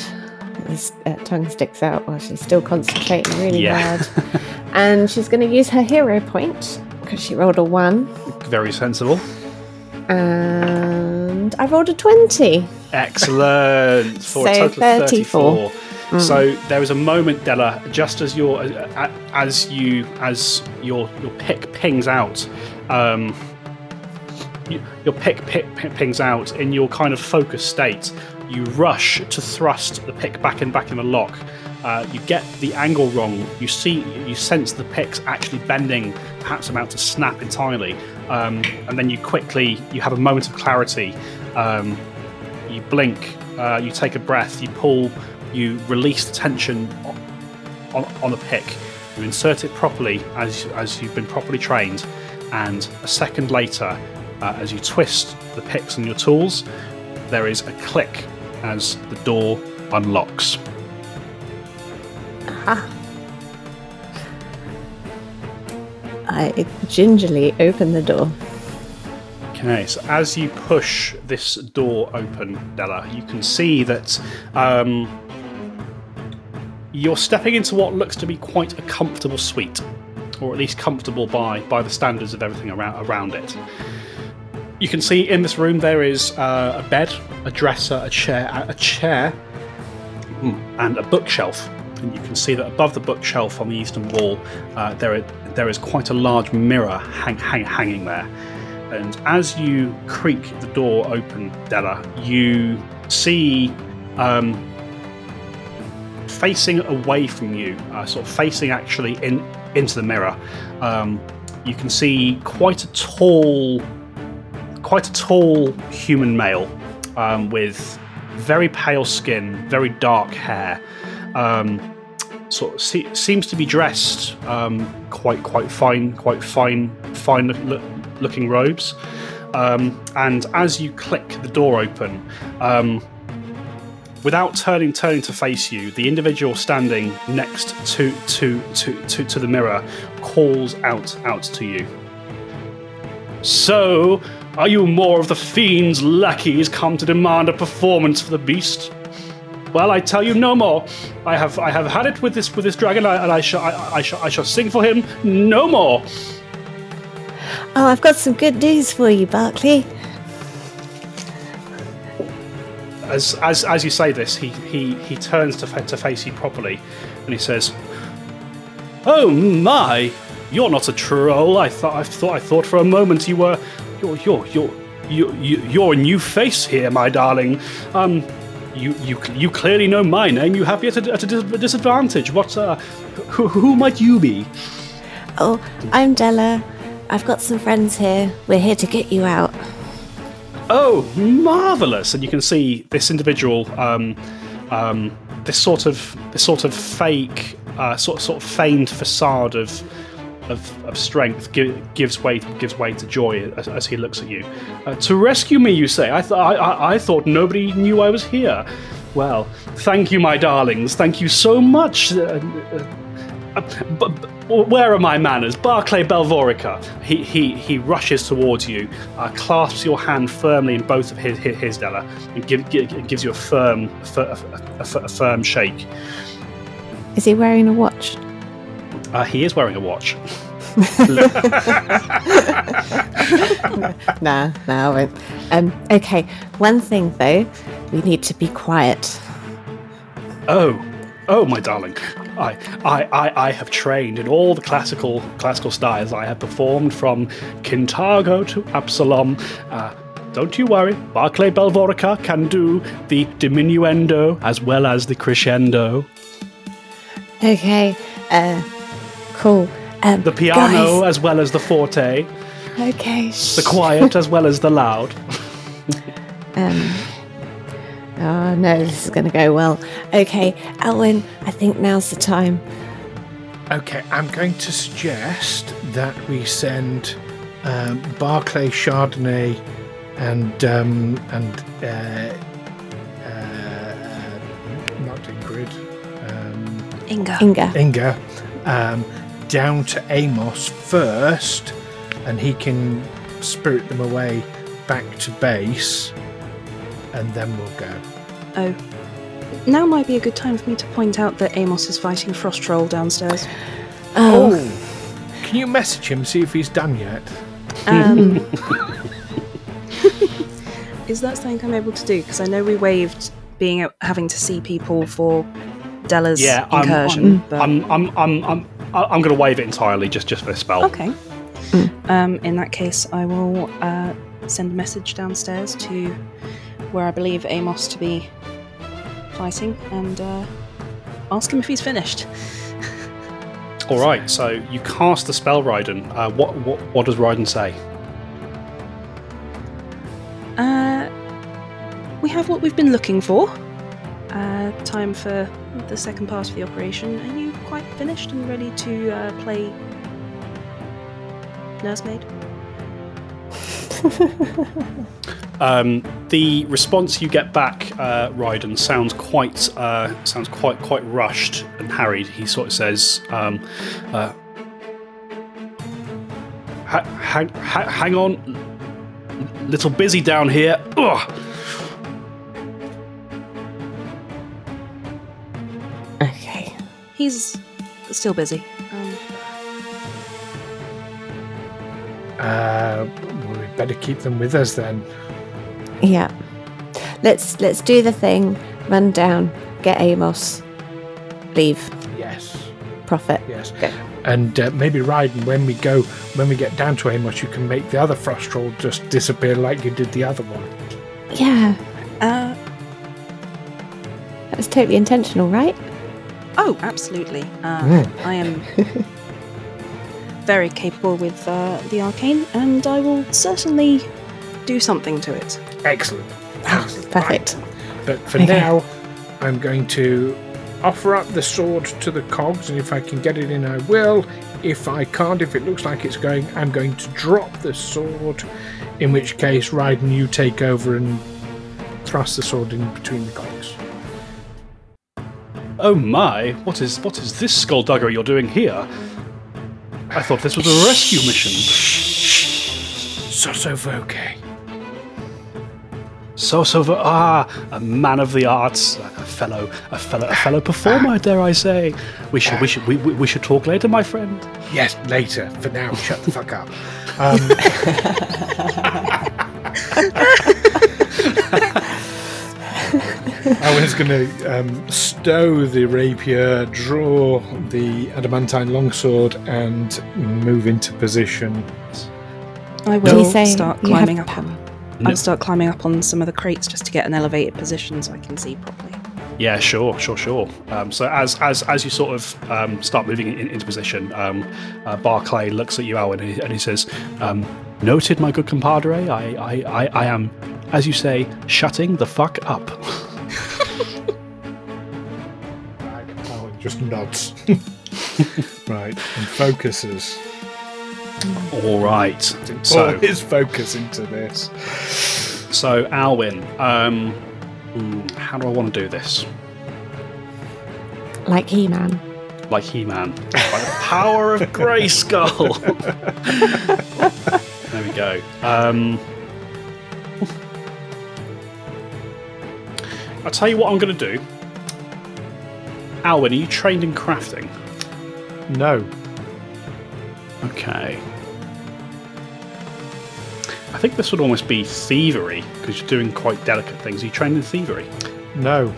His uh, tongue sticks out while she's still concentrating really Yeah. hard. and she's going to use her hero point because she rolled a one, Very sensible. and I rolled a twenty. Excellent. For a So total of 34. 34. So there is a moment, Della, just as your uh, as you as your your pick pings out, um, you, your pick, pick pick pings out in your kind of focused state. You rush to thrust the pick back and back in the lock. Uh, you get the angle wrong. You see, you sense the picks actually bending, perhaps about to snap entirely, um, and then you quickly you have a moment of clarity. Um, you blink, uh, you take a breath, you pull, you release the tension on, on, on the pick, you insert it properly as, as you've been properly trained, and a second later, uh, as you twist the picks and your tools, there is a click as the door unlocks. I gingerly open the door. Okay, so as you push this door open, Della, you can see that um, you're stepping into what looks to be quite a comfortable suite, or at least comfortable by by the standards of everything around around it. You can see in this room there is uh, a bed, a dresser, a chair, a chair, and a bookshelf. And you can see that above the bookshelf on the eastern wall, uh, there are, there is quite a large mirror hang, hang, hanging there. And as you creak the door open, Della, you see um, facing away from you, uh, sort of facing actually in into the mirror. Um, you can see quite a tall, quite a tall human male um, with very pale skin, very dark hair. Um, sort of se- seems to be dressed um, quite quite fine, quite fine, fine look- look- looking robes. Um, and as you click the door open, um, without turning turning to face you, the individual standing next to to to to, to the mirror calls out out to you. So, are you more of the fiend's lackeys come to demand a performance for the beast? Well, I tell you no more. I have I have had it with this with this dragon, and I shall I, I shall I shall sing for him no more. Oh, I've got some good news for you, Barclay. As as as you say this, he he he turns to to face you properly, and he says, "Oh my, you're not a troll. I thought I thought I thought for a moment you were you're you're you're you you you're a new face here, my darling. Um." You, you, you clearly know my name. You have me at a, at a disadvantage. What, uh, who, who might you be? Oh, I'm Della. I've got some friends here. We're here to get you out. Oh, marvelous! And you can see this individual, um, um, this sort of this sort of fake, uh, sort sort of feigned facade of of, of strength gi- gives way gives way to joy as, as he looks at you. Uh, to rescue me, you say? I, th- I, I I thought nobody knew I was here. Well, thank you, my darlings. Thank you so much. Uh, uh, uh, b- b- where are my manners? Barclay Belvorica. He, he, he rushes towards you, uh, clasps your hand firmly in both of his, his, his Della, and give, give, gives you a firm, a, a, a- a firm shake. Is he wearing a watch? Uh, he is wearing a watch. Nah, nah, I won't. Um, okay, one thing though, we need to be quiet. Oh, oh, my darling. I, I, I, I have trained in all the classical classical styles. I have performed from Kintargo to Absalom. Uh, don't you worry, Barclay Belvorica can do the diminuendo as well as the crescendo. Okay, uh, cool. Um, The piano guys, as well as the forte. Okay. The quiet as well as the loud. Um. Oh no, this is going to go well. Okay, Elwyn, I think now's the time. Okay, I'm going to suggest that we send um, Barclay, Chardonnay, and um, and uh, uh, not Ingrid, um, Inga. Inga. Inga, um, down to Amos first, and he can spirit them away back to base, and then we'll go. Oh. Now might be a good time for me to point out that Amos is fighting Frost Troll downstairs. Oh, Can you message him see if he's done yet? Um, is that something I'm able to do? Because I know we waived being having to see people for Della's Yeah, I'm, incursion. I'm, I'm, I'm, I'm, I'm, I'm going to waive it entirely just, just for this spell. okay. Um, in that case, I will uh, send a message downstairs to where I believe Amos to be fighting and uh, ask him if he's finished. All right, so you cast the spell, Ryden. Uh, what, what, what does Ryden say? Uh, we have what we've been looking for. Uh, time for the second part of the operation. Are you quite finished and ready to uh, play nursemaid? Um, the response you get back, uh, Ryden, sounds quite uh, sounds quite quite rushed and harried. He sort of says, um, uh, ha- hang, ha- "Hang on, little busy down here." Ugh. He's still busy. Um, Uh, we better keep them with us then. Yeah. Let's let's do the thing. Run down. Get Amos. Leave. Yes, Profit. yes. Go. And uh, maybe Ryden, when we go, when we get down to Amos, you can make the other frost troll just disappear like you did the other one. Yeah. uh, That was totally intentional, right? Oh, absolutely. Mm. I am very capable with uh, the arcane, and I will certainly do something to it. Excellent. Excellent. Perfect. But for Okay. now, I'm going to offer up the sword to the cogs, and if I can get it in, I will. If I can't, if it looks like it's going, I'm going to drop the sword. In which case, Ryden, you take over and thrust the sword in between the cogs. Oh my! What is what is this skullduggery you're doing here? I thought this was a rescue mission. Sotto voce. So so ah, a man of the arts, a fellow a fellow a fellow performer, dare I say? We should we should we, we we should talk later, my friend. Yes, later. For now, shut the fuck up. Um, I was going to um, stow the rapier, draw the adamantine longsword, and move into position. I Do you will say start climbing up. power? No. I'll start climbing up on some of the crates just to get an elevated position so I can see properly. Yeah, sure, sure, sure. Um, so as as as you sort of um, start moving in, into position, um, uh, Barclay looks at you, Owen, and he, and he says, um, "Noted, my good compadre. I, I, I, I am, as you say, shutting the fuck up." just nods. right, and focuses. All right. All So his focus into this. so Alwyn, um, how do I want to do this? Like He Man. Like He-Man, by the power of Grayskull. there we go. Um, I'll tell you what I'm going to do. Alwyn, are you trained in crafting? No. Okay. I think this would almost be thievery because you're doing quite delicate things. Are you trained in thievery? No.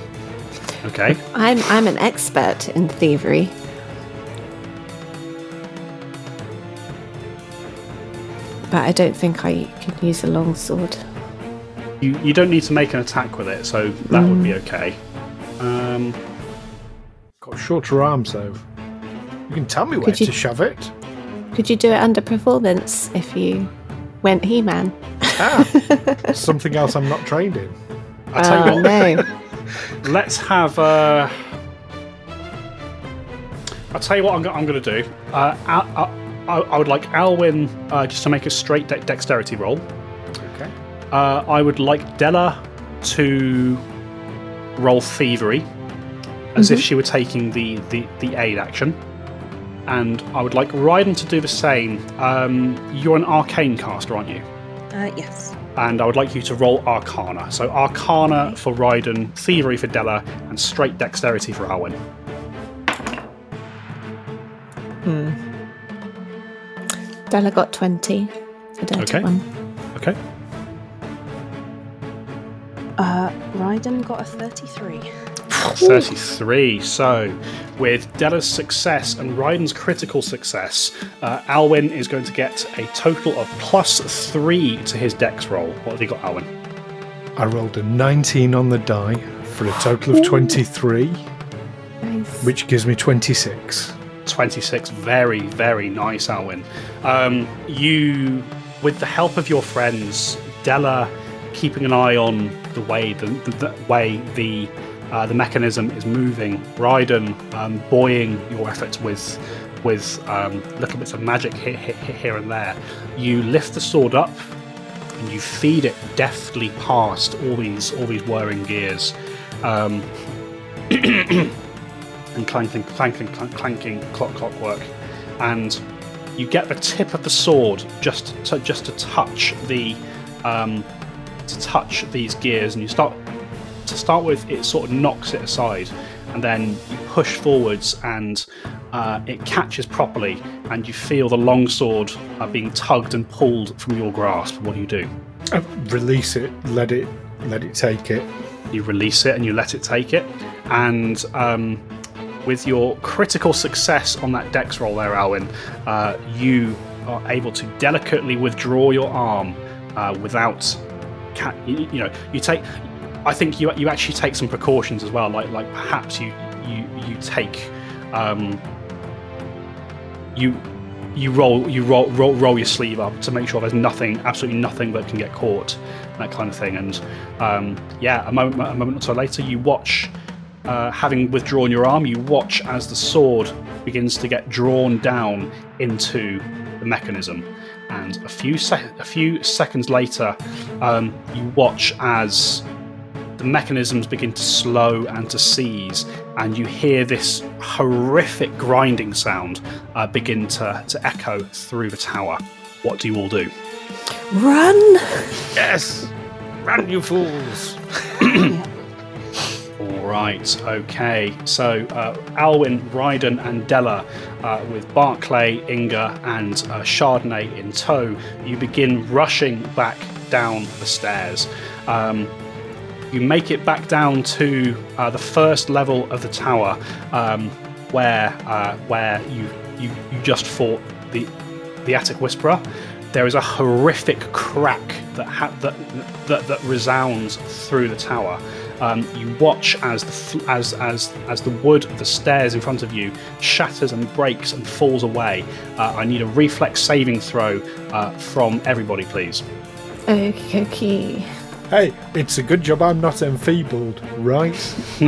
Okay. I'm I'm an expert in thievery. But I don't think I can use a long sword. You, you don't need to make an attack with it, so that would be okay. Um, Got shorter arms though. You can tell me where Could you- to shove it. Could you do it under performance if you went He Man. Ah, something else I'm not trained in. I'll tell Oh you what, no. let's have. Uh, I'll tell you what I'm, go- I'm going to do. Uh, Al- I, I would like Alwyn uh, just to make a straight de- dexterity roll. Okay. Uh, I would like Della to roll thievery, as if she were taking the, the, the aid action. And I would like Ryden to do the same. Um, you're an arcane caster, aren't you? Uh, yes. And I would like you to roll Arcana. So Arcana for Ryden, Thievery for Della, and straight Dexterity for Alwyn. Della got 20. A dirty Okay. one. Okay. Uh, Ryden got a 33. 33. So, with Della's success and Ryden's critical success, uh, Alwyn is going to get a total of plus three to his dex roll. What have you got, Alwyn? I rolled a 19 on the die for a total of 23, Nice. which gives me 26. 26. Very, very nice, Alwyn. Um, you, with the help of your friends, Della keeping an eye on the way the, the, the way the uh, the mechanism is moving, Ryden um, buoying your efforts with with um, little bits of magic here, here, here and there. You lift the sword up and you feed it deftly past all these all these whirring gears. Um, and clanking, clanking, clanking clock, clockwork, and you get the tip of the sword just to just to touch the um, to touch these gears, and you start to start with. It sort of knocks it aside, and then you push forwards, and uh, it catches properly, and you feel the long sword uh, being tugged and pulled from your grasp. What do you do? Uh, release it, let it, let it take it. you release it and you let it take it. And um, with your critical success on that dex roll there, Alwyn, uh, you are able to delicately withdraw your arm uh, without, ca- you, you know, you take. I think you you actually take some precautions as well, like like perhaps you you you take. Um, you you roll you roll, roll roll your sleeve up to make sure there's nothing absolutely nothing that can get caught that kind of thing and um, yeah a moment a moment or so later you watch uh, having withdrawn your arm you watch as the sword begins to get drawn down into the mechanism and a few sec- a few seconds later um, you watch as the mechanisms begin to slow and to seize, and you hear this horrific grinding sound uh, begin to, to echo through the tower. What do you all do? Run! Yes! Run, you fools! All right, okay. So, uh, Alwyn, Ryden, and Della, uh, with Barclay, Inga, and uh, Chardonnay in tow, you begin rushing back down the stairs. Um, you make it back down to uh, the first level of the tower, um, where uh, where you, you you just fought the the Attic Whisperer. There is a horrific crack that ha- that, that that resounds through the tower. Um, you watch as the fl- as as as the wood of the stairs in front of you shatters and breaks and falls away. Uh, I need a reflex saving throw uh, from everybody, please. Okay. Hey, it's a good job I'm not enfeebled, right?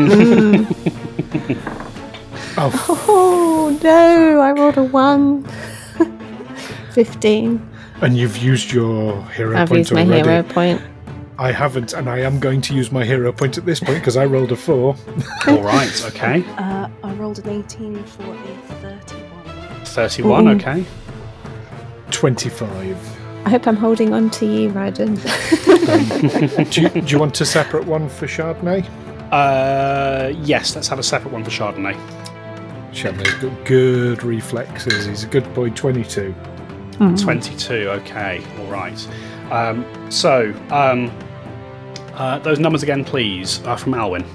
oh, Oh no, I rolled a 1. 15. and you've used your hero I've point used my already. hero point. I haven't, and I am going to use my hero point at this point because I rolled a four. All right, okay. Uh, I rolled an 18 for a 31. 31, Ooh. okay. 25. I hope I'm holding on to you, Ryden. do, you, do you want a separate one for Chardonnay? Uh, yes, let's have a separate one for Chardonnay. Chardonnay's got good reflexes. He's a good boy, 22. 22, okay, all right. Um, so, um, uh, those numbers again, please, are from Alwyn.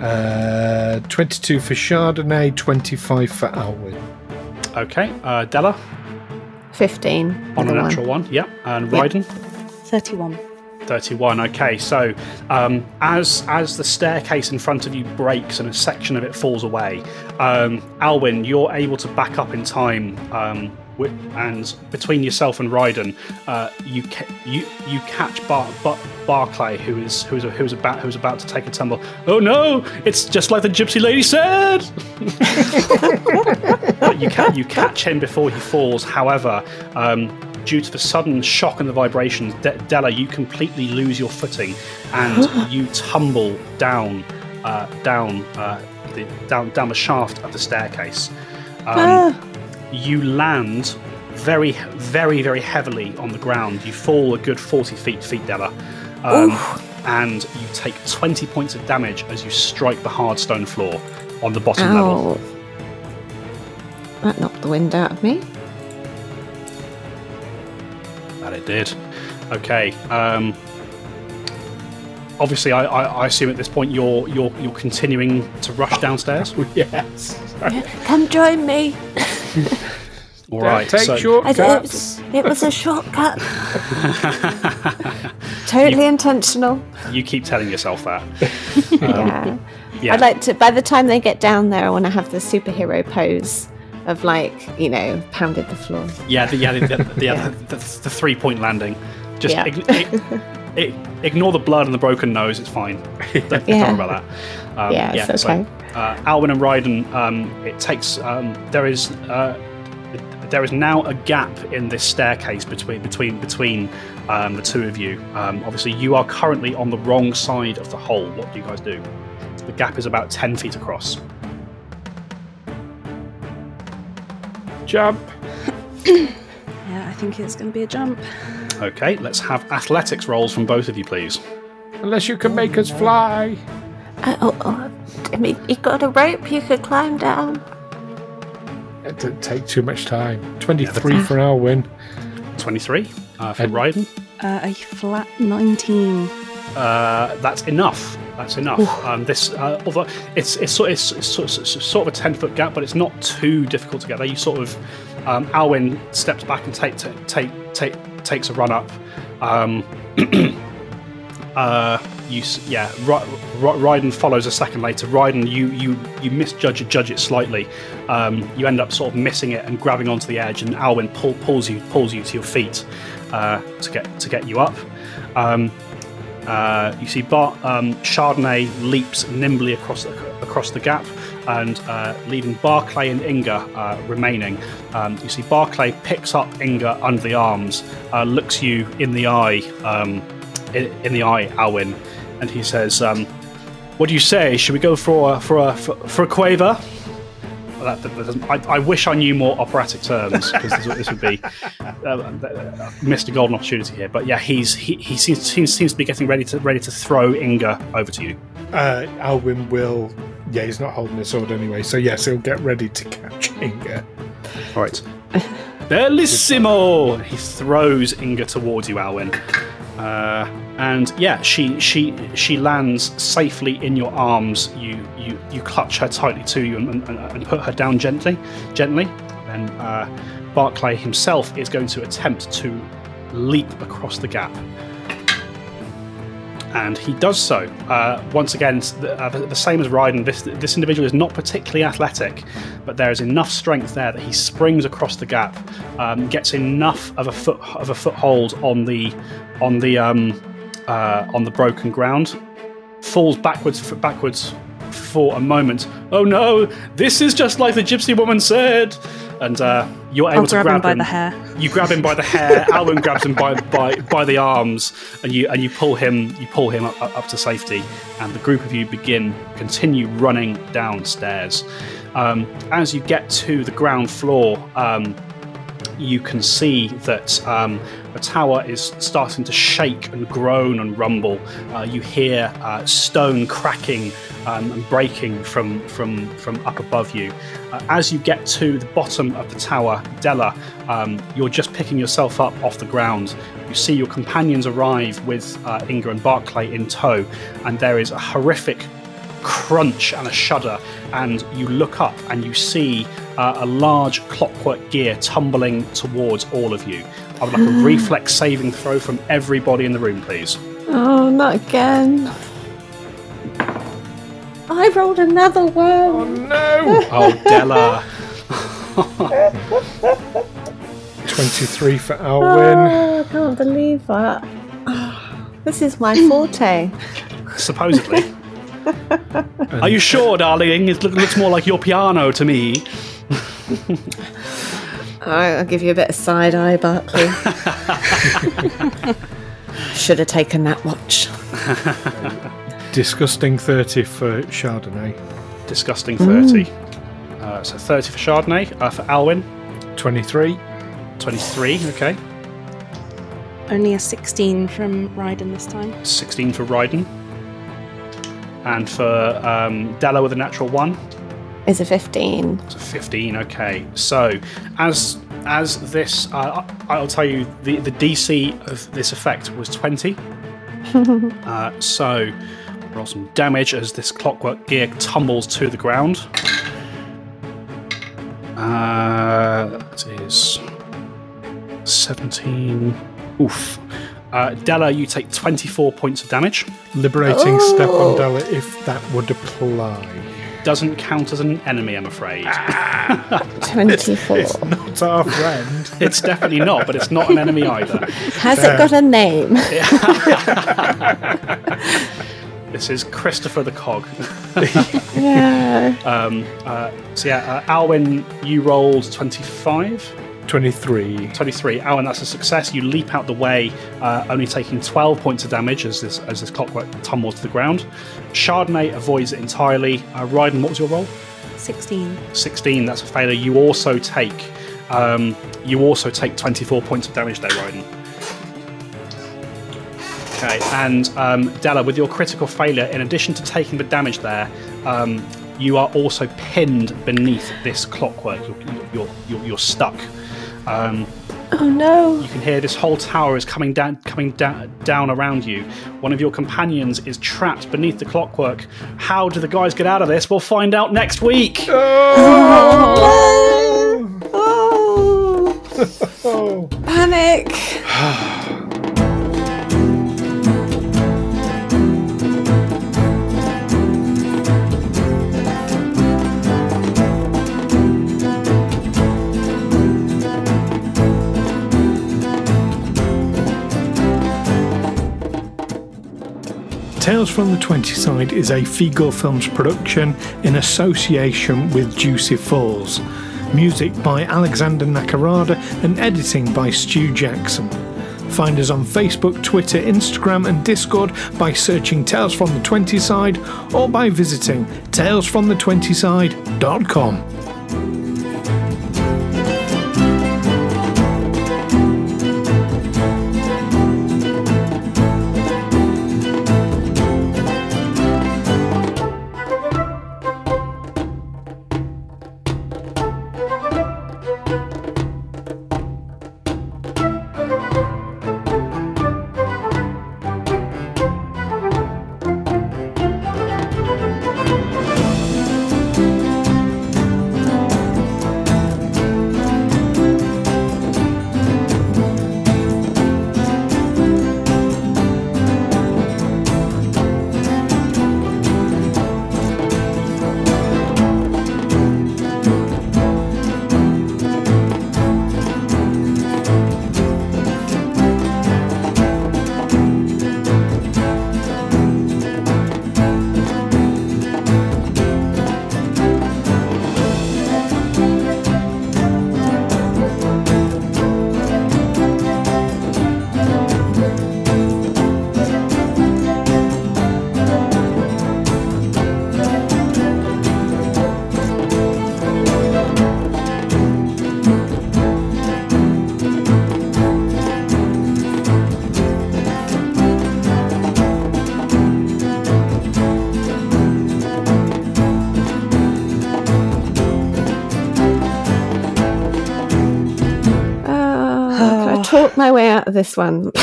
Uh, 22 for Chardonnay, 25 for Alwyn. Okay, uh, Della 15. on a other one. natural one, yep, and Yep. Ryden. 31. 31 okay so um, as as the staircase in front of you breaks and a section of it falls away um, alwyn you're able to back up in time um, wi- and between yourself and Ryden, uh, you ca- you you catch Bar- Bar- Barclay, who is who is who is about who's about to take a tumble. Oh no! It's just like the gypsy lady said. but you ca- you catch him before he falls. However, um, due to the sudden shock and the vibrations, De- Della, you completely lose your footing and you tumble down uh, down uh, the down down the shaft of the staircase. Um, You land very very very heavily on the ground. You fall a good forty feet feet, Della. Um, and you take 20 points of damage as you strike the hard stone floor on the bottom level. Ow. That knocked the wind out of me. That it did. Okay. Um, obviously, I, I, I assume at this point you're you're you're continuing to rush downstairs. yes. Come join me. All right. Take so, I, it, shortcuts. was, it was a shortcut. totally intentional. you keep telling yourself that. yeah. Yeah. I'd like to. By the time they get down there, I want to have the superhero pose of like you know pounded the floor. yeah. The, yeah. The, the, the, Yeah. the, the, three point landing. Just Yeah. ig- ig- ig- ignore the blood and the broken nose. It's fine. Don't, don't Yeah. worry about that. Um, Yeah, it's okay. So, uh, Alwyn and Ryden, um, it takes. Um, there is. Uh, there is now a gap in this staircase between between between um, the two of you. Um, obviously, you are currently on the wrong side of the hole. What do you guys do? The gap is about ten feet across. Jump. Yeah, I think it's going to be a jump. Okay, let's have athletics rolls from both of you, please. Unless you can make us fly. Uh, oh, oh, I mean, you got a rope you could climb down. It didn't take too much time. 23 for Alwyn. Twenty-three uh, for And- Ryden. Uh, a flat 19. Uh, that's enough. That's enough. Um, this, uh, although it's it's sort it's, it's sort of, sort of a ten foot gap, but it's not too difficult to get there. You sort of, um, Alwyn steps back and take take take, take takes a run up. Um, uh, you yeah, Ry- Ry- Ryden follows a second later. Ryden, you you you misjudge judge it slightly. Um, you end up sort of missing it and grabbing onto the edge, and Alwyn pull, pulls you pulls you to your feet uh, to get to get you up. Um, uh, you see um, Chardonnay leaps nimbly across across the gap, and uh, leaving Barclay and Inga uh, remaining. Um, you see Barclay picks up Inga under the arms, uh, looks you in the eye, um, in, in the eye, Alwyn, and he says, um, "What do you say? Should we go for a, for a for a quaver?" That- that doesn't- I, I wish I knew more operatic terms because this, would- this would be uh, missed a golden opportunity here. But yeah, he's he, he seems, seems seems to be getting ready to ready to throw Inga over to you. Uh, Alwyn will. Yeah, he's not holding a sword anyway, so yes, he'll get ready to catch Inga. All right, bellissimo! He throws Inga towards you, Alwyn. Uh, and yeah, she she she lands safely in your arms. You you you clutch her tightly to you and, and, and put her down gently, gently. Then uh, Barclay himself is going to attempt to leap across the gap. and he does so. Uh, once again, the, uh, the, the same as Ryden, this this individual is not particularly athletic, but there is enough strength there that he springs across the gap, um, gets enough of a foot of a foothold on the on the um, uh, on the broken ground, falls backwards backwards for a moment. Oh no! This is just like the gypsy woman said. And uh, you're able I'll to grab grab him by the hair. you grab him by the hair. Alwyn grabs him by, by by the arms, and you and you pull him you pull him up, up to safety. And the group of you begin continue running downstairs. Um, as you get to the ground floor, um, you can see that um, tower is starting to shake and groan and rumble. Uh, you hear uh, stone cracking um, and breaking from from from up above you. Uh, as you get to the bottom of the tower, Della, um, you're just picking yourself up off the ground. You see your companions arrive with uh, Inga and Barclay in tow, and there is a horrific crunch and a shudder, and you look up and you see uh, a large clockwork gear tumbling towards all of you. I would like a reflex saving throw from everybody in the room, please. Oh, not again. I rolled another Oh one. no! Oh, Della. 23 for Alwyn. Oh, I can't believe that. This is my forte. Supposedly. Are you sure, darling? It looks more like your piano to me. I- I'll give you a bit of side eye, Barclay. Should have taken that watch. Disgusting 30 for Chardonnay. Disgusting 30. Uh, so 30 for Chardonnay. Uh, for Alwyn, 23. 23. Okay. Only a 16 from Ryden this time. 16 for Ryden. And for um, Della with a natural 1. Is a 15. So 15, okay. So, as as this, uh, I'll tell you, the, the DC of this effect was 20. uh, so, roll some damage as this clockwork gear tumbles to the ground. Uh, that is 17. Oof. Uh, Della, you take 24 points of damage. Liberating step on Della if that would apply. Doesn't count as an enemy, I'm afraid. 24. It's not our friend. It's definitely not, but it's not an enemy either. Has it got a name? This is Christopher the Cog. yeah. Um, uh, so yeah, uh, Alwyn, you rolled 25, 23. 23. Alwyn, that's a success. You leap out the way, uh, only taking 12 points of damage as this as this clockwork tumbles to the ground. Chardonnay avoids it entirely. Uh, Ryden, what was your roll? 16. 16. That's a failure. You also take um, you also take 24 points of damage there, Ryden. Okay, and um, Della, with your critical failure, in addition to taking the damage there, um, you are also pinned beneath this clockwork. You're, you're, you're, you're stuck. Um, Oh no. you can hear this whole tower is coming down, coming down, down around you. One of your companions is trapped beneath the clockwork. How do the guys get out of this? We'll find out next week. Oh. Oh. Panic. Tales from the 20 Side is a Feegle Films production in association with Juicy Falls. Music by Alexander Nakarada and editing by Stu Jackson. Find us on Facebook, Twitter, Instagram, and Discord by searching Tales from the 20 Side or by visiting talesfromthe20side.com. my way out of this one?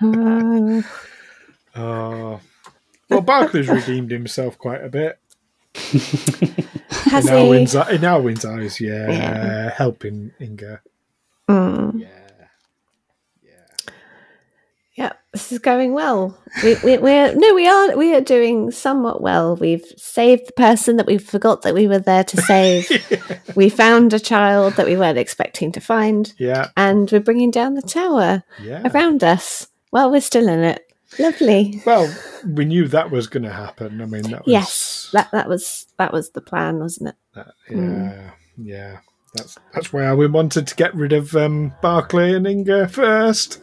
Uh, Oh. Well, Barclay's redeemed himself quite a bit. has In he? Alwyn's, in Alwyn's eyes, yeah. Yeah. Helping Inga. Mm. Yeah. Yeah, this is going well. We, we, we're no, we are we are doing somewhat well. We've saved the person that we forgot that we were there to save. We found a child that we weren't expecting to find, Yeah, and we're bringing down the tower yeah. around us. Well, we're still in it. Lovely. Well, we knew that was going to happen. I mean, that was Yes, that that was that was the plan, wasn't it? that- yeah, yeah. That's that's why we wanted to get rid of um, Barclay and Inga first.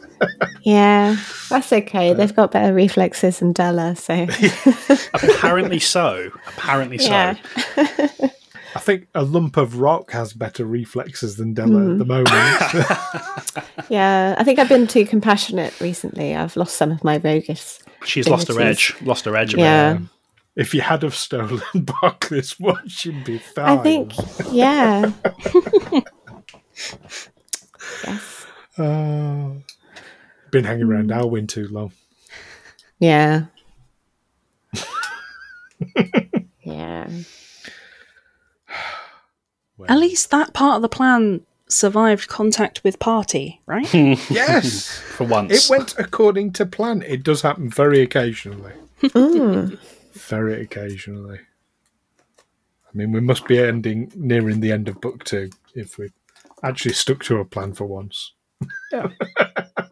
Yeah, that's okay. They've got better reflexes than Della, so Apparently so. Apparently so. yeah. I think a lump of rock has better reflexes than Della at the moment. Yeah, I think I've been too compassionate recently. I've lost some of my roguish. She's lost her edge. Lost her edge. Yeah, if you had have stolen Barclay's watch, you'd be fine. I think. Yeah. yes. Uh, been hanging around. Alwyn too long. Yeah. yeah. Well, At least that part of the plan survived contact with party, right? yes, For once. it went according to plan. It does happen very occasionally. Mm. Very occasionally. I mean, we must be ending nearing the end of book two if we actually stuck to a plan for once. Yeah.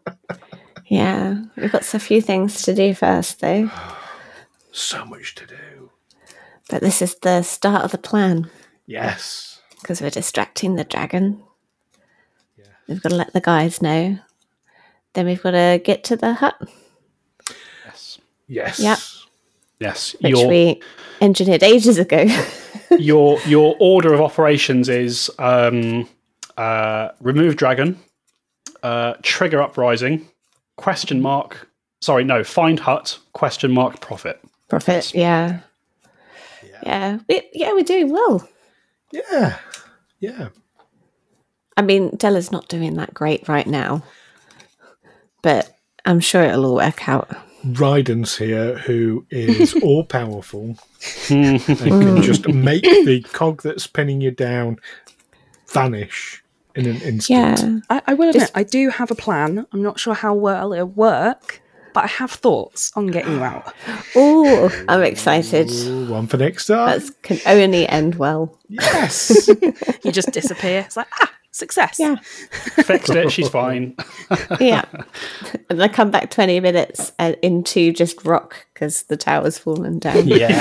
Yeah, we've got a few things to do first, though. So much to do. But this is the start of the plan Yes. because we're distracting the dragon. Yeah. We've got to let the guys know. Then we've got to get to the hut, yes. Yes. Yep. Yes. which Your, we engineered ages ago. your your order of operations is um, uh, remove dragon, uh, trigger uprising, question mark. Sorry, no, find hut, question mark, profit. Profit, yeah. Yeah. We, yeah, we're doing well. Yeah. Yeah. I mean, Della's not doing that great right now, but I'm sure it'll all work out. Ryden's here, who is all powerful and can just mm. make the cog that's pinning you down vanish in an instant. Yeah. I, I will admit, Just- I do have a plan. I'm not sure how well it'll work, but I have thoughts on getting you out. Oh, I'm excited. Ooh, one for next time. That can only end well. yes. You just disappear. It's like, ah, success. Yeah. Fixed it. She's fine. Yeah. and I come back 20 minutes uh, into just rock because the tower's fallen down. Yeah.